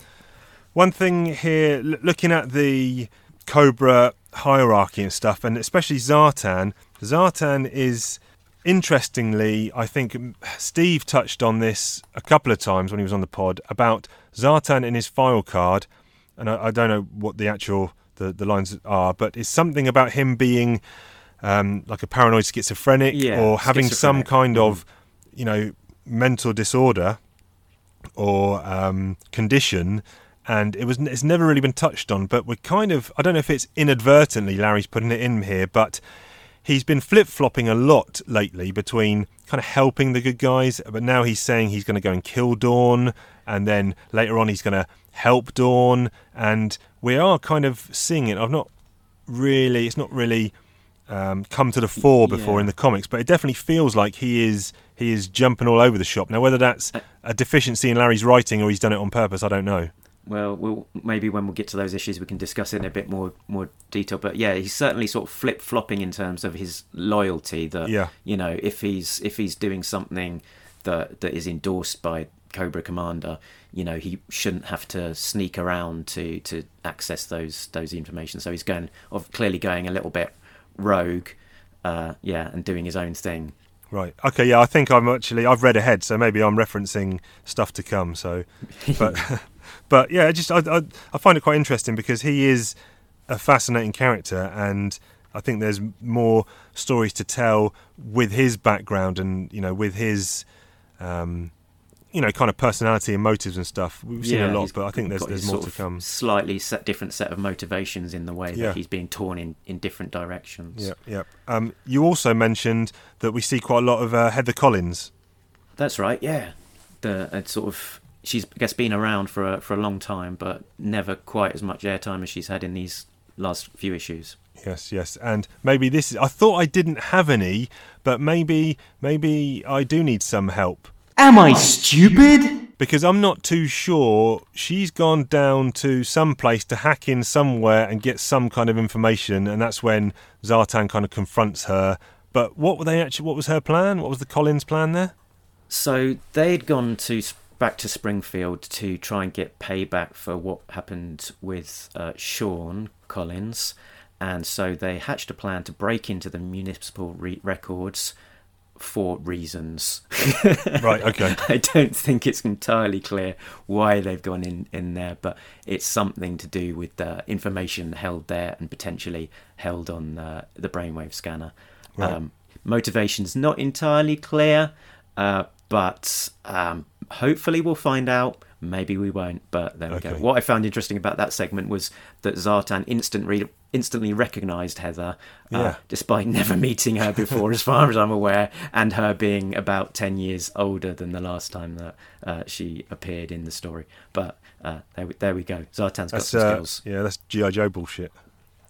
one thing here, l- looking at the Cobra hierarchy and stuff, and especially Zartan. Zartan is, interestingly, I think Steve touched on this a couple of times when he was on the pod about Zartan in his file card, and I, I don't know what the actual the, the lines are, but it's something about him being um, like a paranoid schizophrenic Yeah, or having some kind of, you know, mental disorder or um, condition, and it was it's never really been touched on. But we're kind of I don't know if it's inadvertently Larry's putting it in here, but he's been flip flopping a lot lately between kind of helping the good guys, but now he's saying he's going to go and kill Dawn, and then later on he's going to help Dawn, and we are kind of seeing it. I've not really, it's not really um, come to the fore before Yeah. in the comics, but it definitely feels like he is he is jumping all over the shop. Now, whether that's a deficiency in Larry's writing or he's done it on purpose, I don't know. Well, we'll maybe when we get to those issues, we can discuss it in a bit more more detail. But yeah, he's certainly sort of flip flopping in terms of his loyalty. That Yeah. you know, if he's if he's doing something that that is endorsed by Cobra Commander, you know, he shouldn't have to sneak around to to access those those information. So he's going of clearly going a little bit rogue, uh, yeah, and doing his own thing. Right. Okay. Yeah. I think I'm actually I've read ahead, so maybe I'm referencing stuff to come. So, <laughs> but <laughs> but yeah, just I, I I find it quite interesting because he is a fascinating character, and I think there's more stories to tell with his background and you know with his. Um, you know, kind of personality and motives and stuff. We've seen a lot, but I think there's there's more to come. Slightly set, different set of motivations in the way Yeah. that he's being torn in, in different directions. Yeah, yeah. Um, you also mentioned that we see quite a lot of uh, Heather Collins. That's right. Yeah, the uh, sort of she's I guess been around for a, for a long time, but never quite as much airtime as she's had in these last few issues. Yes, yes, and maybe this is. I thought I didn't have any, but maybe, maybe I do need some help Am I stupid? because I'm not too sure. She's gone down to some place to hack in somewhere and get some kind of information, and that's when Zartan kind of confronts her. But what were they actually? What was her plan? What was the Collins plan there? So they'd gone to s- back to Springfield to try and get payback for what happened with uh, Sean Collins, and so they hatched a plan to break into the municipal re- records for reasons. <laughs> Right. Okay. <laughs> I don't think it's entirely clear why they've gone in, in there, but it's something to do with the information held there and potentially held on uh, the brainwave scanner. Right. Um, motivation's not entirely clear, uh, but um, hopefully we'll find out. Maybe we won't, but there we go. What I found interesting about that segment was that Zartan instant re- instantly recognised Heather, uh, Yeah. despite never <laughs> meeting her before, as far as I'm aware, and her being about 10 years older than the last time that uh, she appeared in the story. But uh, there, we, there we go. Zartan's got That's some uh, skills. yeah, that's GI Joe bullshit.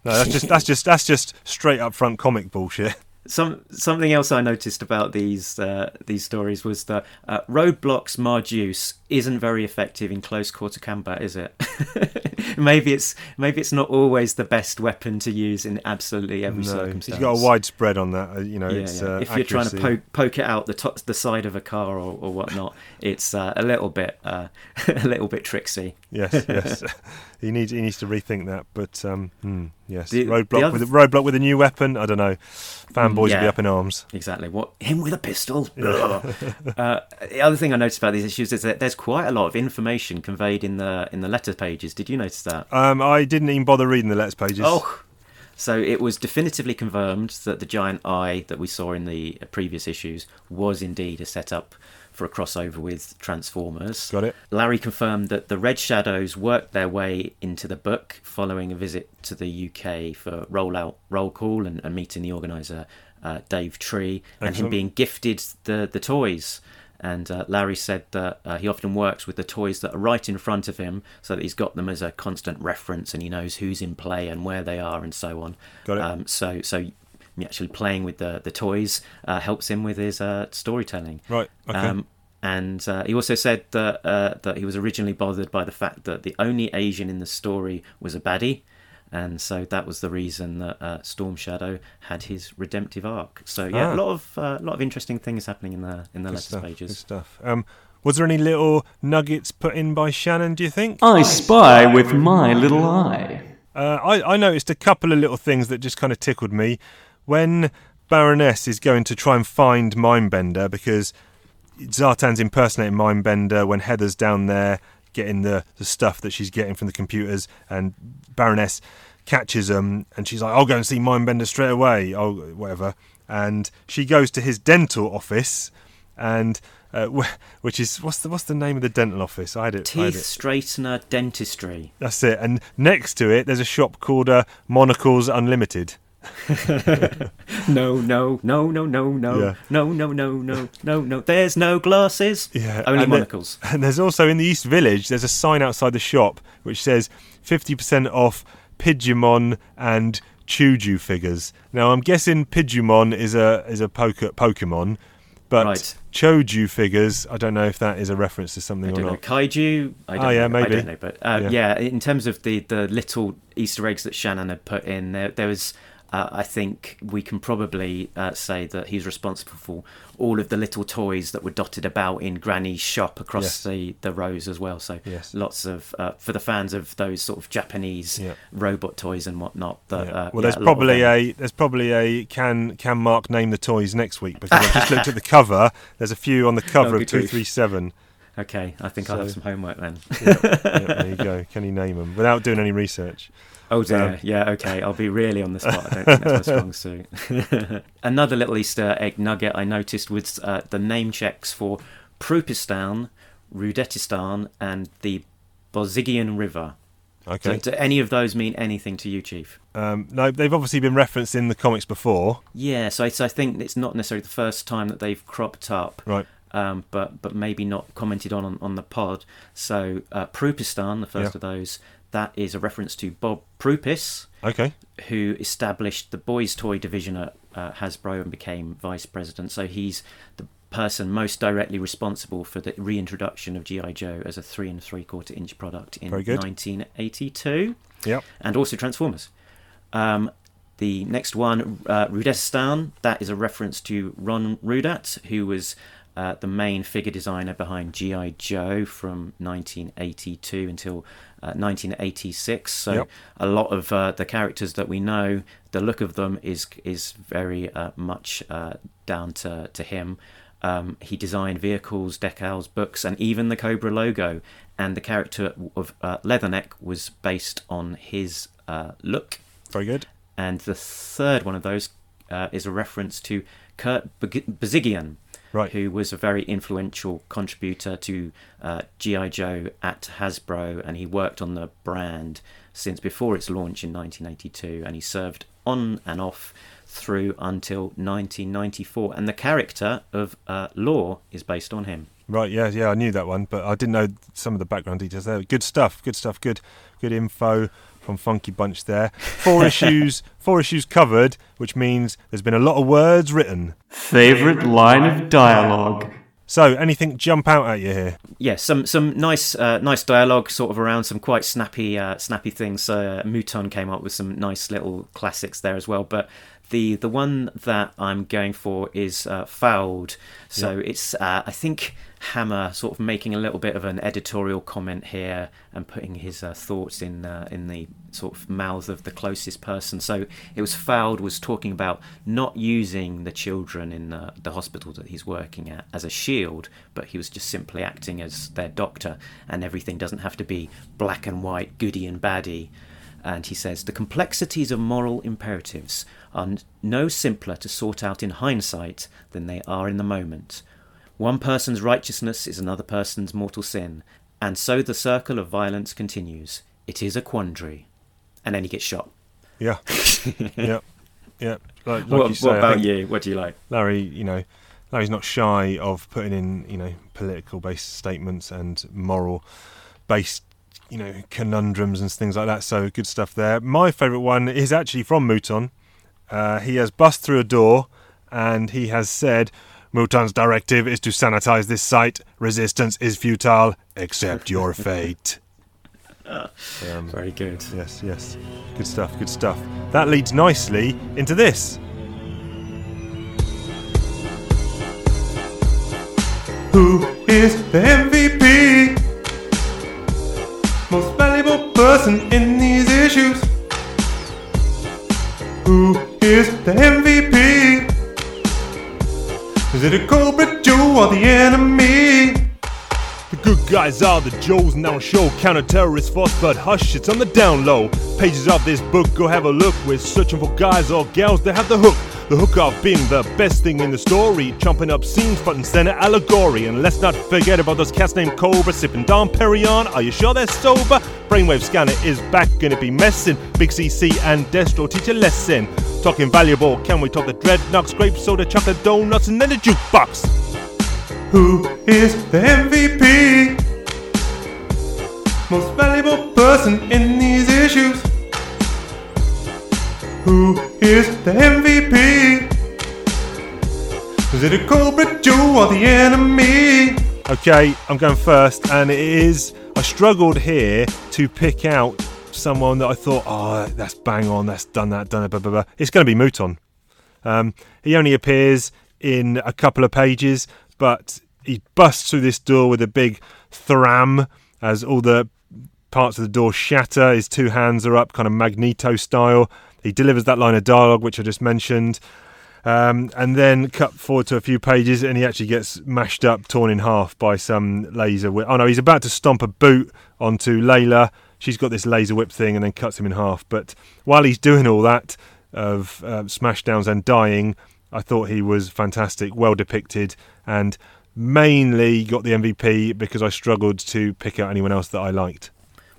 No, that's just that's just that's just straight up front comic bullshit. <laughs> Some something else I noticed about these uh, these stories was that uh, Roadblock's Ma Deuce isn't very effective in close quarter combat, is it? <laughs> maybe it's maybe it's not always the best weapon to use in absolutely every No, circumstance. he's got a widespread on that. uh, You know, Yeah, it's yeah. Uh, if you're trying to poke poke it out the top, the side of a car or, or whatnot, it's uh, a little bit uh, <laughs> a little bit tricksy. Yes, yes. <laughs> he needs he needs to rethink that. But um, hmm, yes, The- roadblock the other with a, roadblock with a new weapon. I don't know. Fanboys will be up in arms. Exactly. What him with a pistol? <laughs> Uh, the other thing I noticed about these issues is that there's quite a lot of information conveyed in the in the letter pages. Did you notice that? Um, I didn't even bother reading the letters pages. Oh, so it was definitively confirmed that the giant eye that we saw in the previous issues was indeed a setup for a crossover with Transformers. got it. Larry confirmed that the Red Shadows worked their way into the book following a visit to the UK for rollout roll call and, and meeting the organizer uh, Dave Tree and him being gifted the the toys. And uh, Larry said that uh, he often works with the toys that are right in front of him, so that he's got them as a constant reference, and he knows who's in play and where they are, and so on. Got it. Um, so, so actually playing with the the toys uh, helps him with his uh, storytelling. Right. Okay. Um, and uh, he also said that uh, that he was originally bothered by the fact that the only Asian in the story was a baddie, and so that was the reason that uh, Storm Shadow had his redemptive arc. So yeah, Ah. a lot of uh, lot of interesting things happening in the in the good letters stuff. Good pages. stuff. Um, was there any little nuggets put in by Shannon? Do you think? I spy with my little eye. Uh, I, I noticed a couple of little things that just kind of tickled me. When Baroness is going to try and find Mindbender because Zartan's impersonating Mindbender when Heather's down there getting the, the stuff that she's getting from the computers, and Baroness catches him and she's like, I'll go and see Mindbender straight away, oh, whatever. And she goes to his dental office, and uh, wh- which is what's the what's the name of the dental office? I had it. I had Teeth it. straightener dentistry. That's it. And next to it, there's a shop called uh, Monocles Unlimited. <laughs> No, no, no, no, no, no, Yeah. no, no, no, no, no, no. There's no glasses. Yeah, only and monocles. <laughs> And there's also in the East Village, there's a sign outside the shop which says 50% off Pidgeymon and Chuju figures. Now I'm guessing Pidgeymon is a is a poke, Pokemon, but Right. Choju figures, I don't know if that is a reference to something I or don't know. not. Kaiju. I don't Oh, yeah, know. I don't know. But uh, Yeah. yeah. in terms of the, the little Easter eggs that Shannon had put in, there, there was. Uh, I think we can probably uh, say that he's responsible for all of the little toys that were dotted about in Granny's shop across Yes. the, the rows as well. So Yes. lots of uh, for the fans of those sort of Japanese Yeah. robot toys and whatnot. That, Yeah. uh, well, yeah, there's probably a there's probably a can can Mark name the toys next week because I've just looked at the <laughs> cover. There's a few on the cover of two three seven. Okay, I think I'll have some homework then. There you <laughs> go. Can he name them without doing any research? Oh dear, Um, yeah, okay. I'll be really on the spot. I don't think that's my <laughs> strong suit. <laughs> Another little Easter egg nugget I noticed was uh, the name checks for Prupistan, Rudatistan, and the Bozigian River. Okay. So, do any of those mean anything to you, Chief? Um, no, they've obviously been referenced in the comics before, Yeah, so, I- so I think it's not necessarily the first time that they've cropped up. right? um, but but maybe not commented on on, on the pod. So uh, Prupistan, the first Yeah. of those, that is a reference to Bob Prupis, Okay. who established the boys' toy division at uh, Hasbro and became vice president. So he's the person most directly responsible for the reintroduction of GI Joe as a three and three quarter inch product in 1982 Yep. and also Transformers. Um, the next one, uh, Rudestan, that is a reference to Ron Rudat, who was uh, the main figure designer behind G.I. Joe from 1982 until uh, 1986. So Yep. a lot of uh, the characters that we know, the look of them is is very uh, much uh, down to, to him. Um, he designed vehicles, decals, books, and even the Cobra logo. And the character of uh, Leatherneck was based on his uh, look. Very good. And the third one of those uh, is a reference to Kirk Bozigian, Right. who was a very influential contributor to uh, G.I. Joe at Hasbro, and he worked on the brand since before its launch in 1982, and he served on and off through until 1994. And the character of uh, Law is based on him. Right. Yeah. Yeah. I knew that one, but I didn't know some of the background details there. Good stuff. Good stuff. Good. Good info from Funky Bunch there. Four <laughs> issues. Four issues covered, which means there's been a lot of words written. Favorite line of dialogue. So, anything jump out at you here? yeah, some some nice uh, nice dialogue sort of around some quite snappy uh, snappy things. Uh, Mouton came up with some nice little classics there as well. But the the one that I'm going for is uh, fouled. So it's uh, I think Hama sort of making a little bit of an editorial comment here and putting his uh, thoughts in uh, in the sort of mouth of the closest person. So it was fouled was talking about not using the children in the, the hospital that he's working at as a shield, but he was just simply acting as their doctor, and everything doesn't have to be black and white, goody and baddie. And he says the complexities of moral imperatives are no simpler to sort out in hindsight than they are in the moment. One person's righteousness is another person's mortal sin, and so the circle of violence continues. It is a quandary. And then he gets shot. Yeah. <laughs> yeah. Yeah. Like, like what you say, what about you? What do you like? Larry, you know, Larry's not shy of putting in, you know, political based statements and moral based, you know, conundrums and things like that. So good stuff there. My favourite one is actually from Mouton, Uh, he has bust through a door and he has said, Mutan's directive is to sanitize this site. Resistance is futile. Accept your <laughs> fate. Um, Very good. yes, yes. Good stuff, good stuff. That leads nicely into this. Who is the MVP? Person in these issues. Who is the MVP? Is it a Cobra Joe or the enemy? The good guys are the Joes now show counter-terrorist force, but hush, it's on the down low. Pages of this book, go have a look. We're searching for guys or gals that have the hook. The hook of being the best thing in the story, chomping up scenes, front and center allegory. And let's not forget about those cats named Cobra, sipping Dom Perignon. Are you sure they're sober? Brainwave Scanner is back, gonna be messing. Big CC and Destro teach a lesson. Talking valuable, can we talk the dreadnoughts, grape soda, chocolate donuts, and then the jukebox? Who is the MVP? Most valuable person in these issues. Who is the MVP? Is it a Cobra Joe or the enemy? Okay, I'm going first, and it is. I struggled here to pick out someone that I thought, oh, that's bang on, that's done that, done it, blah, blah, blah. It's going to be Mouton. Um, he only appears in a couple of pages, but he busts through this door with a big thram as all the parts of the door shatter. His two hands are up, kind of Magneto style. He delivers that line of dialogue, which I just mentioned. Um, and then cut forward to a few pages, and he actually gets mashed up, torn in half by some laser whip. Oh no, he's about to stomp a boot onto Layla. She's got this laser whip thing, and then cuts him in half. But while he's doing all that of uh, smashdowns and dying, I thought he was fantastic, well depicted, and mainly got the MVP because I struggled to pick out anyone else that I liked.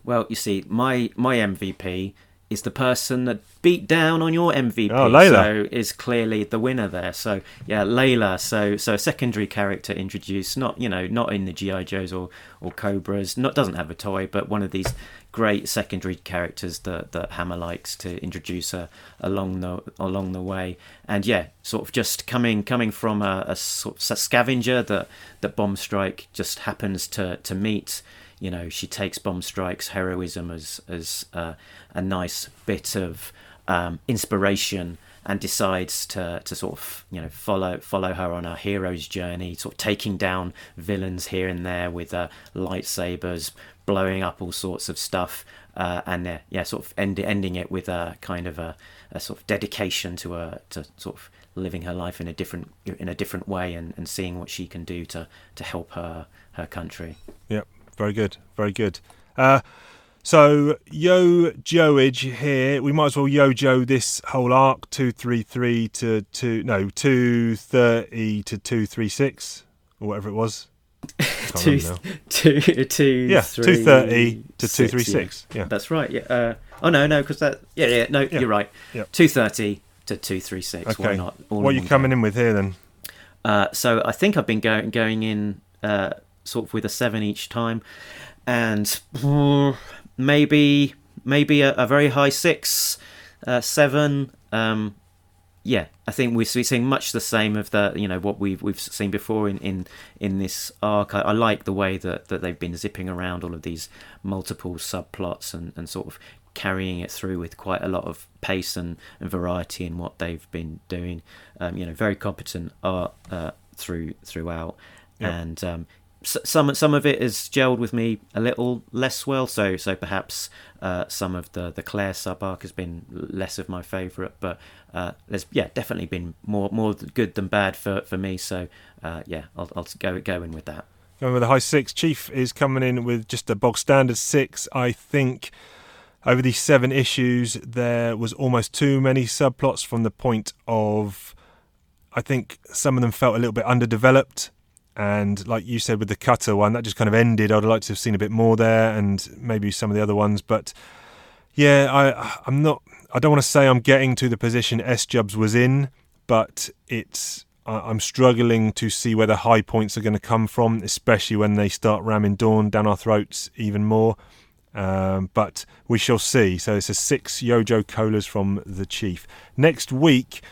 Well, you see, my my MVP is the person that beat down on your MVP. Oh, Layla. So is clearly the winner there. So yeah, Layla. So so a secondary character introduced, not you know not in the GI Joes or or Cobras. Not doesn't have a toy, but one of these great secondary characters that that Hama likes to introduce uh, along the along the way. And yeah, sort of just coming coming from a, a sort of scavenger that that Bomb Strike just happens to to meet you know she takes bomb strike's heroism as as uh, a nice bit of um, inspiration and decides to to sort of you know follow follow her on her hero's journey sort of taking down villains here and there with uh, lightsabers blowing up all sorts of stuff uh, and uh, yeah sort of end, ending it with a kind of a, a sort of dedication to a to sort of living her life in a different in a different way and, and seeing what she can do to to help her her country. Yep, very good, very good. Uh, so Yo Joage here. We might as well Yo Joe this whole arc two three three to two no two thirty to two three six or whatever it was. <laughs> Two, two, two, Yeah, two thirty to two three six. yeah. Yeah. That's right. Yeah. Uh, oh no, no, because that. Yeah, yeah. No, Yeah. you're right. Yeah. Two thirty to two three six. Why Okay. not? All What are you coming go. in with here then? Uh, so I think I've been going going in uh, sort of with a seven each time, and mm, maybe maybe a, a very high six, uh, seven. Um, yeah, I think we're seeing much the same of the you know what we've we've seen before in in, in this arc. I, I like the way that, that they've been zipping around all of these multiple subplots and, and sort of carrying it through with quite a lot of pace and, and variety in what they've been doing. Um, you know, very competent art uh, through throughout, Yep. and um, some some of it has gelled with me a little less well. So so perhaps uh, some of the the Claire sub arc has been less of my favourite, but uh, there's yeah definitely been more more good than bad for for me. So uh, yeah, I'll I'll go go in with that. Going with a high six. Chief is coming in with just a bog standard six. I think over these seven issues, there was almost too many subplots from the point of. I think some of them felt a little bit underdeveloped. And like you said with the cutter one, that just kind of ended. I'd like to have seen a bit more there and maybe some of the other ones. But yeah, I, I'm not. I don't want to say I'm getting to the position S Jubs was in, but it's. I'm struggling to see where the high points are going to come from, especially when they start ramming Dawn down our throats even more. Um, but we shall see. So it's a six Yojo colas from the Chief. Next week,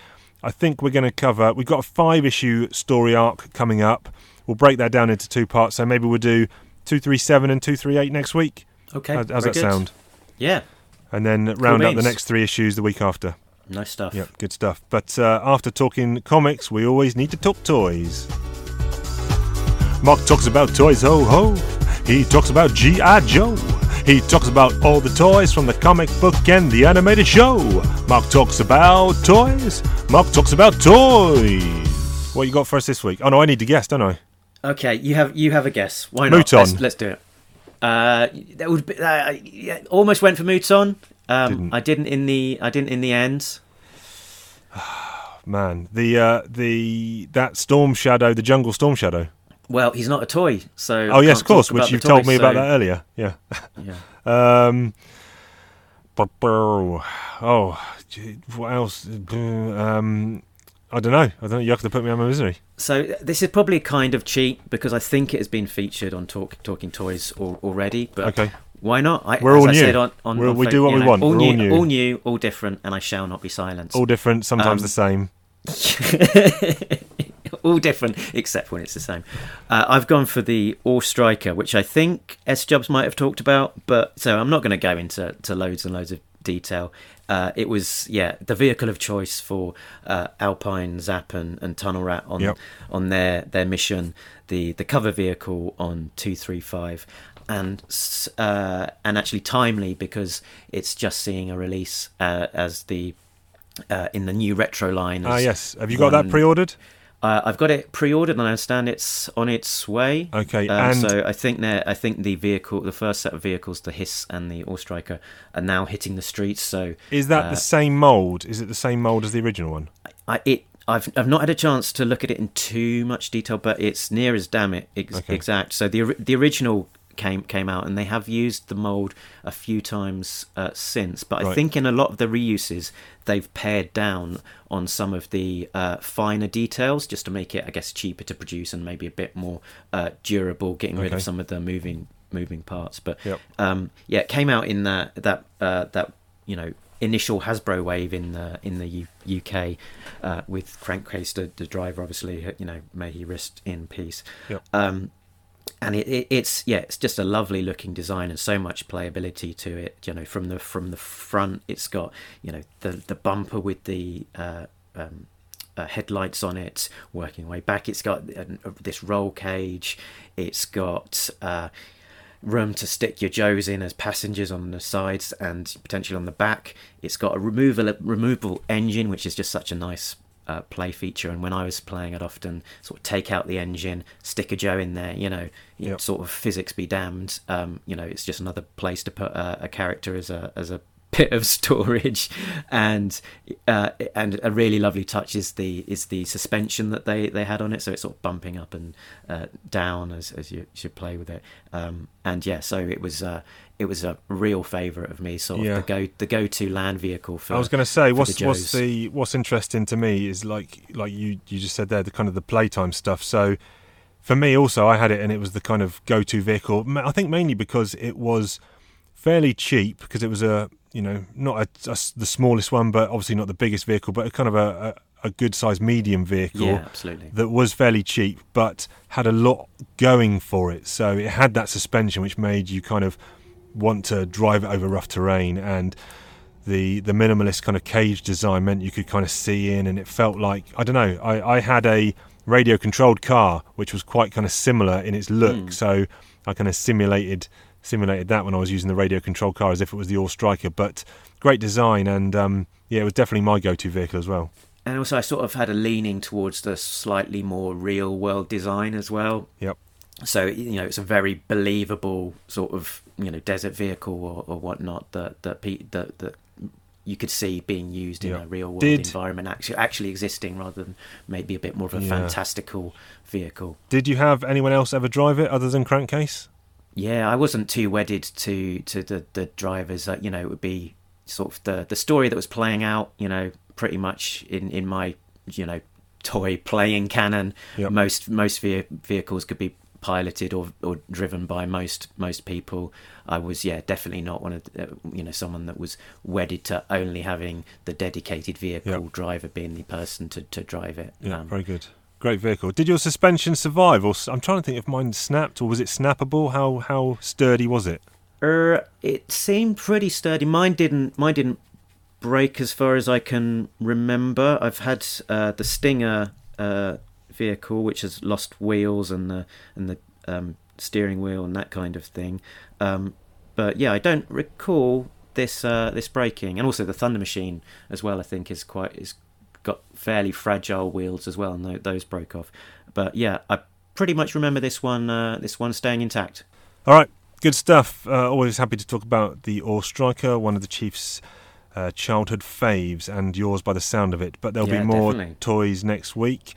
I think we're going to cover. We've got a five issue story arc coming up. We'll break that down into two parts. So maybe we'll do two three seven and two three eight next week. Okay. How, how's that good. sound? Yeah. And then round up the next three issues the week after. Nice stuff. Yep, good stuff. But uh, after talking comics, we always need to talk toys. Mark talks about toys, ho ho. He talks about G.I. Joe. He talks about all the toys from the comic book and the animated show. Mark talks about toys. Mark talks about toys. What you got for us this week? Oh no, I need to guess, don't I? Okay, you have you have a guess. Why not? Mouton. Let's, let's do it. Uh, that would be, uh, yeah, almost went for Mouton. Um, Didn't. I didn't in the I didn't in the end. <sighs> Man, the uh, the that Storm Shadow, the Jungle Storm Shadow. Well, he's not a toy, so Oh I yes, of course, which you've told toy, me about that earlier. Yeah. <laughs> Yeah. <laughs> Um, oh, what else? <sighs> Um, I don't know. I don't know. You have to put me on my misery. So this is probably a kind of cheap because I think it has been featured on Talk, Talking Toys al- already. But Okay. why not? I, We're all I new. Said on, on, We're- on we do what we know, want. All new, all new. all new, all different, and I shall not be silenced. All different, sometimes Um, the same. <laughs> all different except when it's the same. Uh, I've gone for the AWE Striker, which I think S Jobs might have talked about, but so I'm not going to go into to loads and loads of detail. Uh, it was yeah the vehicle of choice for uh, Alpine, Zap, and, and Tunnel Rat on Yep. on their their mission. The the cover vehicle on two three five. And uh, and actually timely because it's just seeing a release uh, as the uh, in the new retro line. Ah, yes. Have you got that pre-ordered? Uh, I've got it pre-ordered, and I understand it's on its way. Okay, Um, and- so I think that I think the vehicle, the first set of vehicles, the Hiss and the AWE Striker, are now hitting the streets. So Is that uh, the same mold? Is it the same mold as the original one? I it I've I've not had a chance to look at it in too much detail, but it's near as damn it ex- Okay. exact. So the the original came came out, and they have used the mold a few times uh, since. But I Right. think in a lot of the reuses, they've pared down on some of the uh, finer details just to make it, I guess, cheaper to produce and maybe a bit more uh, durable, getting rid of some of the moving moving parts. But Yep. um, yeah, it came out in that that uh, that you know initial Hasbro wave in the in the U- UK uh, with Crankcase, the, the driver, obviously, you know, may he rest in peace. Yep. Um, and it, it, it's yeah, it's just a lovely looking design and so much playability to it. You know, from the from the front, it's got you know the the bumper with the uh, um, uh, headlights on it, working way back. It's got uh, this roll cage. It's got uh, room to stick your Joes in as passengers on the sides and potentially on the back. It's got a removal removable engine, which is just such a nice uh, play feature. And when I was playing, I'd often sort of take out the engine, stick a Joe in there. You know, Yep. sort of physics be damned. Um, you know, it's just another place to put a, a character as a as a bit of storage and uh, and a really lovely touch is the is the suspension that they they had on it so it's sort of bumping up and uh, down as as you should play with it um, and yeah so it was uh, it was a real favorite of me sort of Yeah. the go the go to land vehicle for I was going to say what's the what's the what's interesting to me is like like you you just said there the kind of the playtime stuff. So for me also I had it and it was the kind of go-to vehicle. I think mainly because it was fairly cheap because it was a you know not a, a the smallest one but obviously not the biggest vehicle but a kind of a, a, a good sized medium vehicle yeah absolutely that was fairly cheap but had a lot going for it. So it had that suspension which made you kind of want to drive it over rough terrain and the the minimalist kind of cage design meant you could kind of see in and it felt like I don't know I, I had a radio controlled car which was quite kind of similar in its look Mm. so I kind of simulated simulated that when I was using the radio controlled car as if it was the AWE Striker but great design and um, yeah it was definitely my go-to vehicle as well. And also I sort of had a leaning towards the slightly more real world design as well. Yep. So you know it's a very believable sort of you know desert vehicle or, or whatnot that that, that that you could see being used in a real world Did- environment actually actually existing rather than maybe a bit more of a Yeah. fantastical vehicle. Did you have anyone else ever drive it other than Crankcase yeah i wasn't too wedded to to the the drivers uh, you know it would be sort of the the story that was playing out you know pretty much in in my you know toy playing canon Yep. most most ve- vehicles could be piloted or or driven by most most people. I was yeah definitely not one of the, uh, you know someone that was wedded to only having the dedicated vehicle Yep. driver being the person to, to drive it. Yeah, Um, very good. Great vehicle. Did your suspension survive? Or I'm trying to think if mine snapped or was it snappable? How how sturdy was it? Er, it seemed pretty sturdy. Mine didn't. Mine didn't break as far as I can remember. I've had uh, the Stinger uh, vehicle, which has lost wheels and the and the um, steering wheel and that kind of thing. Um, but yeah, I don't recall this uh, this breaking, and also the Thunder Machine as well. I think is quite is got fairly fragile wheels as well, and those broke off. But yeah, I pretty much remember this one. Uh, this one staying intact. All right, good stuff. Uh, always happy to talk about the AWE Striker, one of the Chiefs' uh, childhood faves, and yours by the sound of it. But there'll Yeah, be more definitely. toys next week.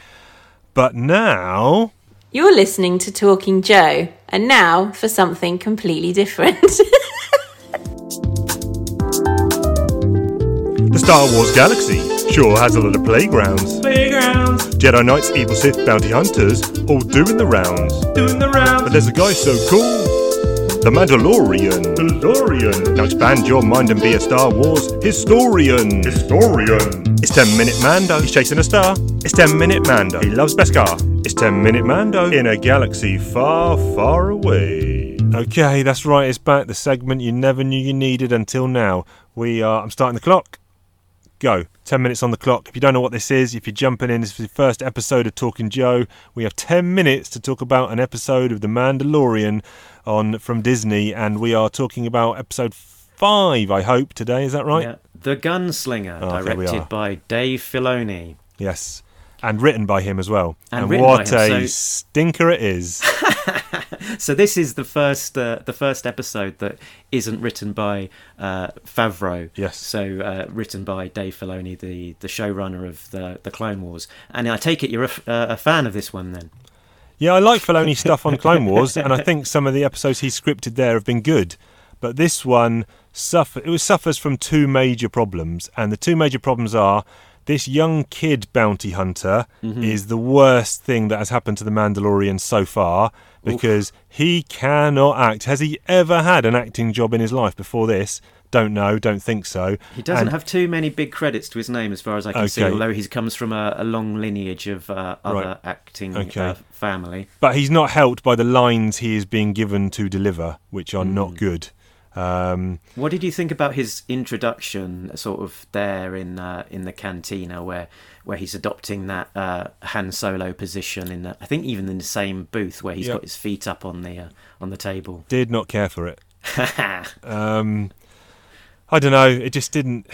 But now, You're listening to Talking Joe, and now for something completely different. <laughs> the Star Wars galaxy sure has a lot of playgrounds. Playgrounds Jedi Knights, evil Sith, bounty hunters, all doing the rounds. doing the rounds. But there's a guy so cool, the Mandalorian. Mandalorian. Now expand your mind and be a Star Wars historian. Historian. It's 10 Minute Mando. He's chasing a star. It's 10 Minute Mando. He loves Beskar. It's 10 Minute Mando in a galaxy far, far away. Okay, that's right. It's back. The segment you never knew you needed until now. We are. I'm starting the clock. Go. 10 minutes on the clock. If you don't know what this is, if you're jumping in, this is the first episode of Talking Joe. We have 10 minutes to talk about an episode of The Mandalorian on from Disney, and we are talking about episode 5, I hope, today. Is that right? Yeah. The Gunslinger, Oh, here we are. directed by Dave Filoni. Yes. And written by him as well. And by what a so- stinker it is. <laughs> So this is the first uh, the first episode that isn't written by uh, Favreau. Yes. So uh, written by Dave Filoni, the, the showrunner of the the Clone Wars. And I take it you're a, uh, a fan of this one then. Yeah, I like Filoni <laughs> stuff on Clone Wars, and I think some of the episodes he scripted there have been good. But this one suffer it was suffers from two major problems, and the two major problems are this young kid bounty hunter is the worst thing that has happened to the Mandalorian so far because he cannot act. Has he ever had an acting job in his life before this? Don't know, don't think so. He doesn't And- have too many big credits to his name, as far as I can see. Although he comes from a, a long lineage of uh, other Right. acting Okay. uh, family. but he's not helped by the lines he is being given to deliver, which are not Mm. good. Um, What did you think about his introduction, sort of there in uh, in the cantina, where where he's adopting that uh, Han Solo position in the, I think even in the same booth where he's Yep. got his feet up on the uh, on the table. did not care for it. <laughs> Um, I don't know. It just didn't.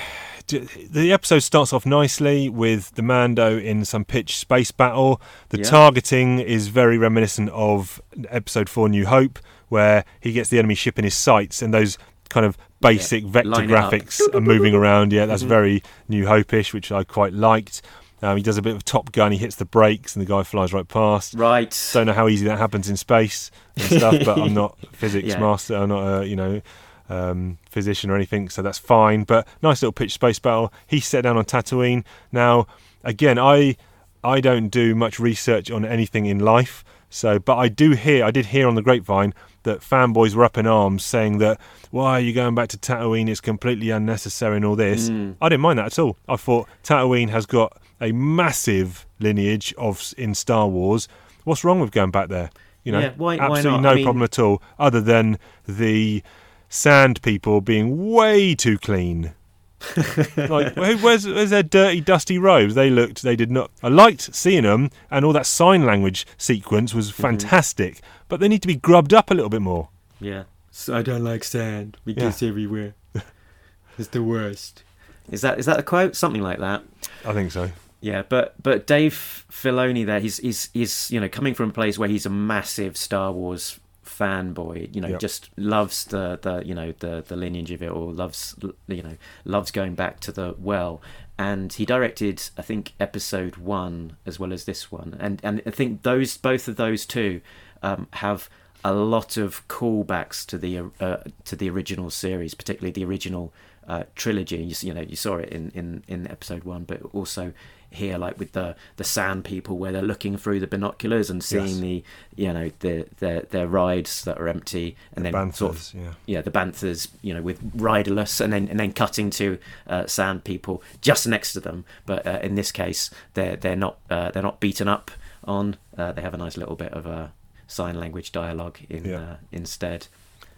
The episode starts off nicely with the Mando in some pitched space battle. The Yeah. targeting is very reminiscent of Episode Four: New Hope, where he gets the enemy ship in his sights, and those kind of basic vector it up. graphics <laughs> are moving around. Yeah, Mm-hmm. that's very New Hope-ish, which I quite liked. Um, he does a bit of Top Gun. He hits the brakes, and the guy flies right past. right. Don't know how easy that happens in space and stuff, but I'm <laughs> not a physics Yeah. master. I'm not a you know um, physician or anything, so that's fine. But nice little pitch space battle. He set down on Tatooine. Now, again, I I don't do much research on anything in life, so but I do hear I did hear on the grapevine that fanboys were up in arms saying that why are you going back to Tatooine? It's completely unnecessary and all this. Mm. I didn't mind that at all. I thought Tatooine has got a massive lineage of in Star Wars. What's wrong with going back there? You know, Yeah, why- why absolutely not? no I mean- problem at all, other than the sand people being way too clean. <laughs> like, where's, where's their dirty, dusty robes? They looked, they did not. I liked seeing them, and all that sign language sequence was Mm-hmm. Fantastic, but they need to be grubbed up a little bit more. Yeah. So I don't like sand. We Yeah. get everywhere. <laughs> it's the worst. Is that is that a quote? Something like that. I think so. Yeah, but but Dave Filoni there, he's he's he's you know coming from a place where he's a massive Star Wars fanboy. You know, Yep. just loves the the you know the the lineage of it, or loves you know loves going back to the well. And he directed, I think, episode one as well as this one, and and I think those both of those two um, have a lot of callbacks to the uh, to the original series, particularly the original uh, trilogy. You, you know, you saw it in, in, in episode one, but also here, like with the the sand people, where they're looking through the binoculars and seeing Yes. the you know the their their rides that are empty, and then sort of yeah. yeah, the Banthas, you know, with riderless, and then and then cutting to uh, sand people just next to them. But uh, in this case, they're they're not uh, they're not beaten up on. Uh, they have a nice little bit of uh, sign language dialogue in Yeah. uh, instead.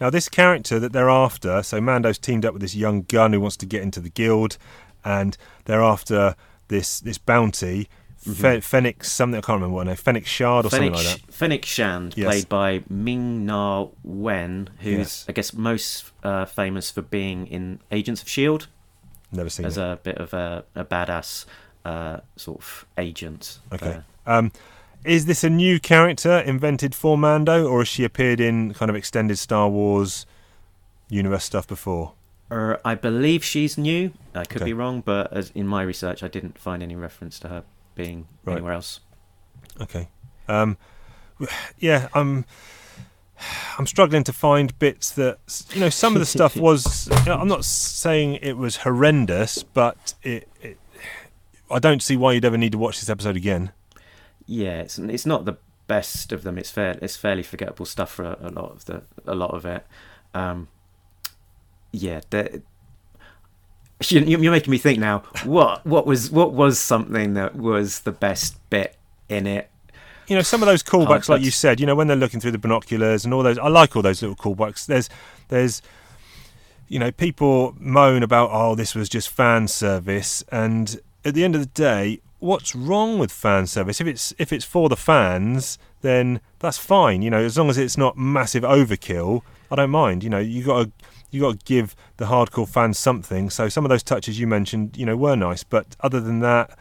Now, this character that they're after, so Mando's teamed up with this young gun who wants to get into the guild, and they're after this this bounty, Phoenix something I can't remember what name, Phoenix Shard or something like that. Fennec Shand, Yes. played by Ming Na Wen, who's Yes. I guess most uh, famous for being in Agents of Shield Never seen as it. a bit of a, a badass uh, sort of agent. Okay. Um, is this a new character invented for Mando, or has she appeared in kind of extended Star Wars universe stuff before? Uh, I believe she's new. I could Okay. be wrong, but as in my research, I didn't find any reference to her being Right. anywhere else. Okay. Um, yeah, I'm. I'm struggling to find bits that you know. Some of the stuff <laughs> was. You know, I'm not saying it was horrendous, but it, it. I don't see why you'd ever need to watch this episode again. Yeah, it's it's not the best of them. It's fair. It's fairly forgettable stuff for a, a lot of the a lot of it. Um, yeah, you- you're making me think now. What what was what was something that was the best bit in it? You know, some of those callbacks, like you said. You know, when they're looking through the binoculars and all those. I like all those little callbacks. There's, there's, you know, people moan about oh, this was just fan service, and at the end of the day, what's wrong with fan service? If it's if it's for the fans, then that's fine. You know, as long as it's not massive overkill, I don't mind. You know, you got to you got to give the hardcore fans something. So some of those touches you mentioned, you know, were nice, but other than that,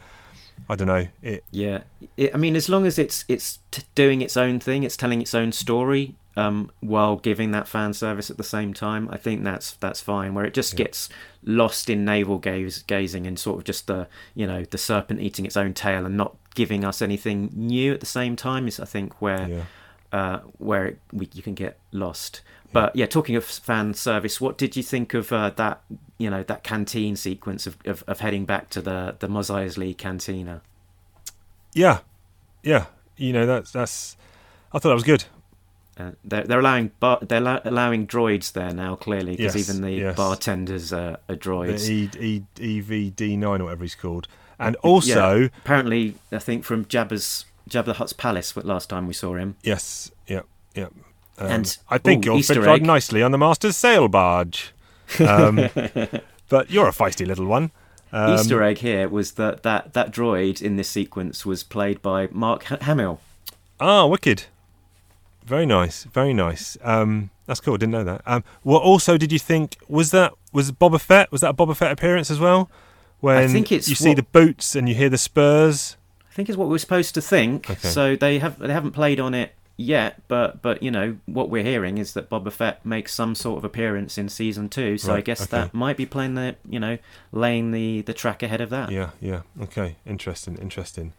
I don't know. It Yeah, it, I mean, as long as it's it's t- doing its own thing, it's telling its own story, um, while giving that fan service at the same time, I think that's that's fine. Where it just gets lost in navel gaze, gazing and sort of just the you know the serpent eating its own tail and not giving us anything new at the same time is I think where Yeah. uh, where it, we, you can get lost. But yeah, talking of fan service, what did you think of uh, that? You know that canteen sequence of, of, of heading back to the the Mos Eisley cantina. Yeah, yeah. You know that's that's. I thought that was good. Uh, they're they're allowing bar- they're allow- allowing droids there now clearly because Yes, even the yes. bartenders are, are droids. The E E EVD nine or whatever he's called, and also Yeah, apparently, I think from Jabba's Jabba the Hutt's palace what last time we saw him. yes, yep, yep. Um, And- I think ooh, you'll Easter fit right nicely on the master's sail barge. Um, <laughs> but you're a feisty little one. Um, Easter egg here was that, that that droid in this sequence was played by Mark Hamill. Ah, wicked. Very nice, very nice. Um, that's cool. Didn't know that. Um, what also did you think was that was Boba Fett? Was that a Boba Fett appearance as well? When think it's you see what- the boots and you hear the spurs. I think is what we're supposed to think. Okay. So they have they haven't played on it yet, but but you know what we're hearing is that Boba Fett makes some sort of appearance in season two. So I guess okay. that might be playing the you know laying the the track ahead of that. Yeah, yeah. Okay, interesting, interesting.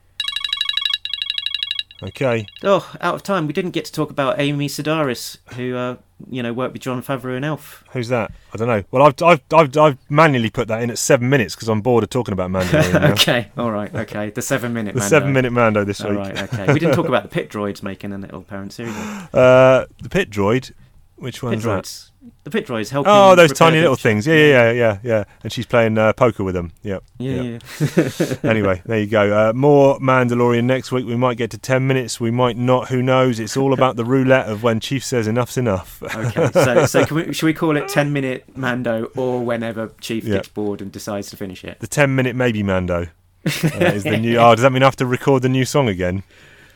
Okay. Oh, out of time. We didn't get to talk about Amy Sedaris, who uh, you know worked with Jon Favreau and Elf. Who's that? I don't know. Well, I've I've I've, I've manually put that in at seven minutes because I'm bored of talking about now. <laughs> okay, all right, okay. The seven minute. The Mando. seven minute Mando this All week. right, okay. We didn't talk <laughs> about the pit droids making a little appearance either. Uh, the pit droid. Which Pit one's that? The pit droids helping. Oh, those tiny little things. Yeah, yeah, yeah, yeah, yeah. And she's playing uh, poker with them. Yep. Yeah, yep. yeah. <laughs> anyway, there you go. Uh, more Mandalorian next week. We might get to 10 minutes. We might not. Who knows? It's all about the roulette of when Chief says enough's enough. Okay, so <laughs> so can we, should we call it ten minute Mando or whenever Chief Yeah. gets bored and decides to finish it? the 10 minute maybe Mando <laughs> uh, is the new. Oh, does that mean I have to record the new song again?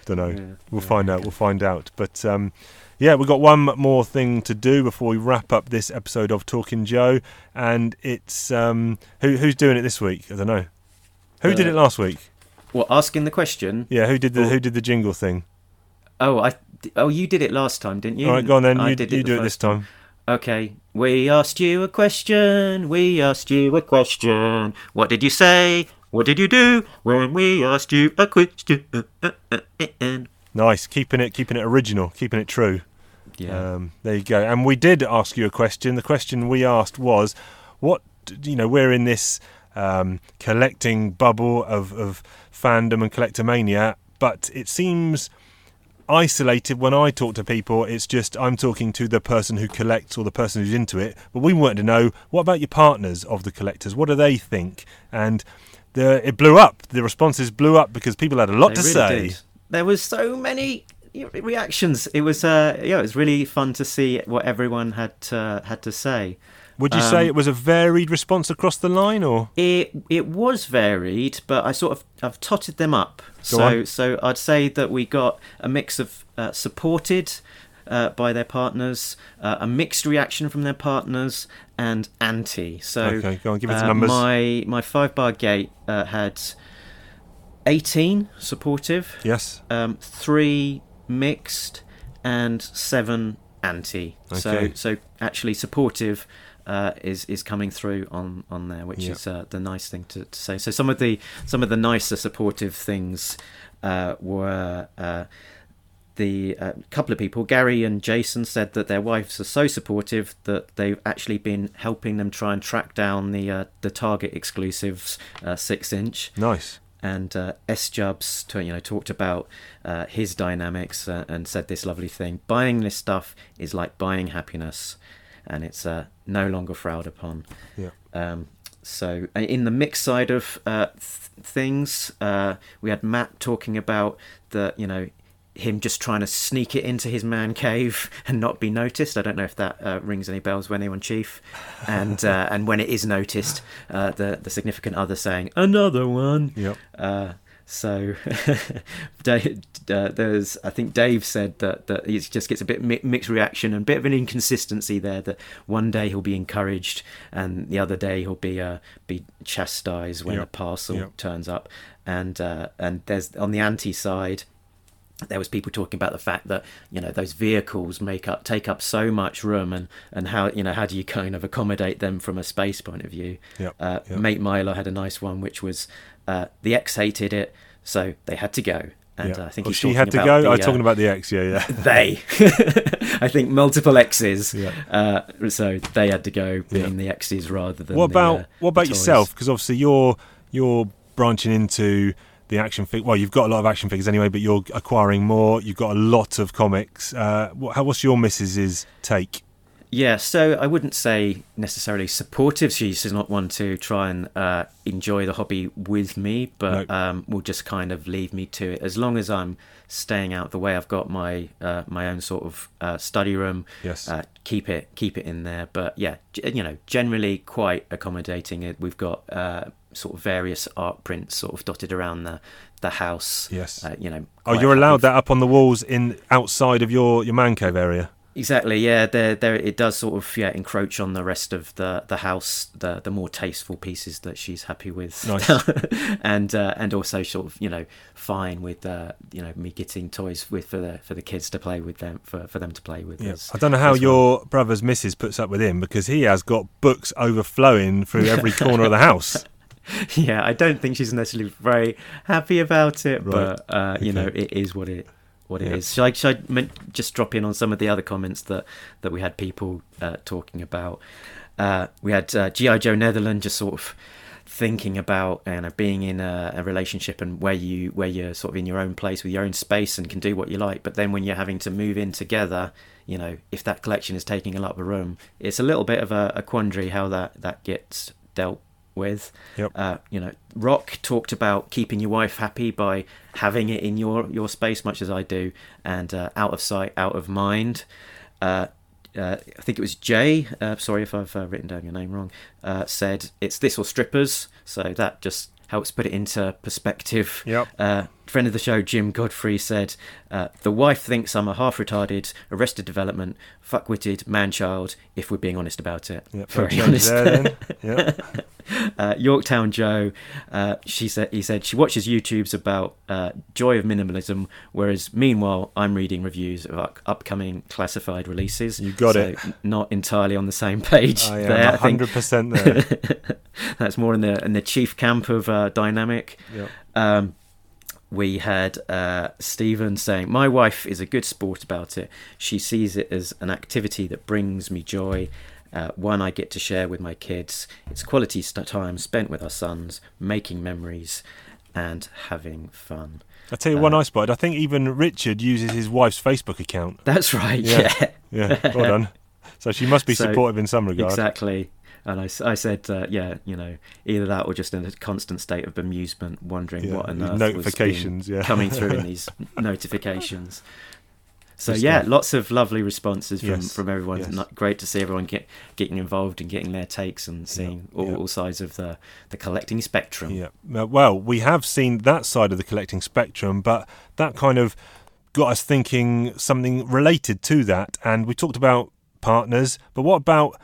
Don't know. Yeah, We'll yeah. find out. We'll find out. But um, yeah, we've got one more thing to do before we wrap up this episode of Talking Joe, and it's um, who who's doing it this week? I don't know. Who did Uh, it last week? Well, asking the question. Yeah, who did the oh. who did the jingle thing? Oh, I. Oh, you did it last time, didn't you? All right, go on then. I You, did you the do it this first time. Okay. We asked you a question. We asked you a question. What did you say? What did you do when we asked you a question? Nice, keeping it keeping it original, keeping it true. Yeah. Um, there you go. And we did ask you a question. The question we asked was, what you know, we're in this um, collecting bubble of, of fandom and collectomania, but it seems isolated when I talk to people. It's just I'm talking to the person who collects or the person who's into it. But we wanted to know what about your partners of the collectors? What do they think? And the, it blew up. The responses blew up because people had a lot They to really say. did. There was so many reactions. It was uh, yeah, it was really fun to see what everyone had uh, had to say. Would you Um, say it was a varied response across the line, or It it was varied, but I sort of I've totted them up. so on. so I'd say that we got a mix of uh, supported uh, by their partners, uh, a mixed reaction from their partners, and anti. So Okay, go on, give us uh, numbers. My my five bar gate uh, had eighteen supportive, yes? um, three mixed, and seven anti. So Okay. so actually supportive uh, is is coming through on on there, which Yeah. is uh, the nice thing to, to say. So some of the some of the nicer supportive things uh, were. Uh, the uh, couple of people, Gary and Jason, said that their wives are so supportive that they've actually been helping them try and track down the uh, the Target exclusives uh, six inch Nice. And uh, S Jubs, to- you know, talked about uh, his dynamics uh, and said this lovely thing: buying this stuff is like buying happiness, and it's uh, no longer frowned upon. Yeah. Um, so, uh, in the mix side of uh, th- things, uh, we had Matt talking about the, you know, him just trying to sneak it into his man cave and not be noticed. I don't know if that uh, rings any bells with anyone, Chief. And uh, and when it is noticed, uh, the the significant other saying another one. Yep. Uh, so, <laughs> Dave, uh, there's, I think Dave said that that he just gets a bit mi- mixed reaction and a bit of an inconsistency there. That one day he'll be encouraged, and the other day he'll be uh, be chastised when Yep. a parcel Yep. turns up. And uh, and there's on the anti side, there was people talking about the fact that you know those vehicles make up take up so much room and and how you know how do you kind of accommodate them from a space point of view Yep, uh, yep. mate milo had a nice one which was uh, the ex hated it so they had to go and yeah. uh, i think Well, he's she talking had to go. the, I was uh, talking about the ex. Yeah, yeah. <laughs> they <laughs> i think multiple exes Yeah. uh, so they had to go being Yeah. the exes rather than what the, about uh, what about yourself? Because obviously you're you're branching into the action fig. Well, you've got a lot of action figures anyway, but you're acquiring more. You've got a lot of comics. Uh, what, what's your missus's take? Yeah, so I wouldn't say necessarily supportive. She's not one to try and uh, enjoy the hobby with me, but No. um, will just kind of leave me to it as long as I'm staying out the way. I've got my uh, my own sort of uh, study room. Yes. uh, keep it keep it in there. But yeah, you know, generally quite accommodating. It we've got uh, sort of various art prints sort of dotted around the the house. Yes. uh, you know. Oh, you're allowed that up on the walls in outside of your your man cave area. Exactly, yeah. There, there. It does sort of yeah encroach on the rest of the the house, the the more tasteful pieces that she's happy with, Nice. <laughs> and uh, and also sort of you know fine with uh, you know me getting toys with for the for the kids to play with them for, for them to play with. Yeah. as- I don't know how as well. your brother's missus puts up with him because he has got books overflowing through every corner of the house. <laughs> <laughs> yeah, I don't think she's necessarily very happy about it, Right. but uh, you know, it is what it what it Yeah. is. Shall I, shall I just drop in on some of the other comments that that we had people uh, talking about? Uh, we had uh, GI Joe Netherland just sort of thinking about you know being in a, a relationship and where you where you're sort of in your own place with your own space and can do what you like but then when you're having to move in together you know if that collection is taking a lot of room it's a little bit of a, a quandary how that that gets dealt with Yep. uh, you know rock talked about keeping your wife happy by having it in your your space much as i do and uh, out of sight out of mind uh, uh, I think it was Jay. Uh, sorry if I've uh, written down your name wrong. Uh, said it's this or strippers. So that just helps put it into perspective. Yep. Friend of the show, Jim Godfrey said uh, the wife thinks I'm a half retarded, arrested development, fuckwitted man child. If we're being honest about it. Yep. Very honest. there. <laughs> Yeah. uh, Yorktown Joe, uh, she said he said she watches YouTubes about uh, joy of minimalism, whereas meanwhile I'm reading reviews of up- upcoming classified releases. You got So, it. Not entirely on the same page. I there, am I think. hundred percent there. <laughs> That's more in the in the chief camp of uh, dynamic. Yep. Um, we had uh, Stephen saying, My wife is a good sport about it. She sees it as an activity that brings me joy Uh, one I get to share with my kids. It's quality time spent with our sons, making memories, and having fun. I tell you one I spotted. I think even Richard uses his wife's Facebook account. That's right. Yeah. Yeah, Yeah, well done. <laughs> So she must be So, supportive in some regard. exactly. And I, I said, uh, yeah, you know, either that or just in a constant state of bemusement, wondering Yeah, what on earth notifications, was yeah. coming through in <laughs> these notifications. So Good yeah, stuff. lots of lovely responses from, Yes, from everyone. yes. Great to see everyone get getting involved and getting their takes and seeing all, yeah. all sides of the, the collecting spectrum. Yeah. Well, we have seen that side of the collecting spectrum, but that kind of got us thinking something related to that. And we talked about partners, but what about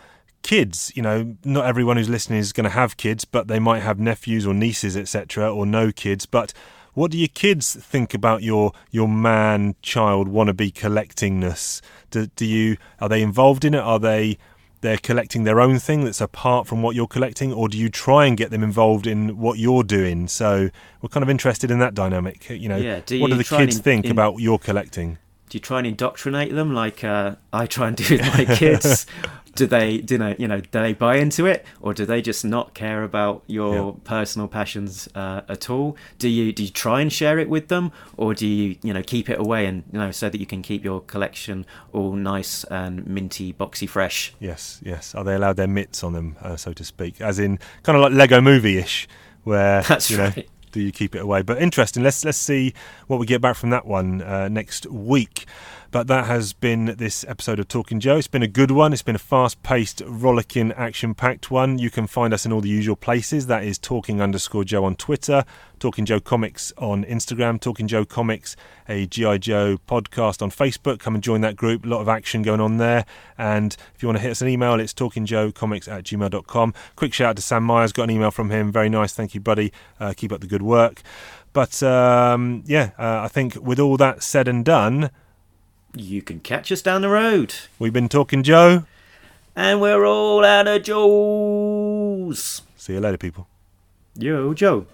kids? You know, not everyone who's listening is going to have kids, but they might have nephews or nieces, etc., or no kids. But what do your kids think about your your man child wannabe collectingness? Do, do you are they involved in it? Are they they're collecting their own thing that's apart from what you're collecting, or do you try and get them involved in what you're doing? So we're kind of interested in that dynamic. You know, Yeah, do what do the kids in- think in- about your collecting? Do you try and indoctrinate them like uh, I try and do with my kids? <laughs> do they, do you know, you know, do they buy into it, or do they just not care about your Yeah. personal passions uh, at all? Do you do you try and share it with them, or do you, you know, keep it away and you know so that you can keep your collection all nice and minty, boxy, fresh? Yes, yes. Are they allowed their mitts on them, uh, so to speak, as in kind of like Lego Movie-ish, where <laughs> That's you know, right. Do you keep it away? But interesting. Let's let's see what we get back from that one uh, next week. But that has been this episode of Talking Joe. It's been a good one. It's been a fast-paced, rollicking, action-packed one. You can find us in all the usual places. That is Talking underscore Joe on Twitter, Talking Joe Comics on Instagram, Talking Joe Comics, a GI Joe podcast on Facebook. Come and join that group. A lot of action going on there. And if you want to hit us an email, it's talkingjoecomics at gmail.com. Quick shout out to Sam Myers. Got an email from him. Very nice. Thank you, buddy. Uh, keep up the good work. But um, yeah, uh, I think with all that said and done, You can catch us down the road, we've been talking Joe. and we're all out of Joes. See you later, people. Yo, Joe.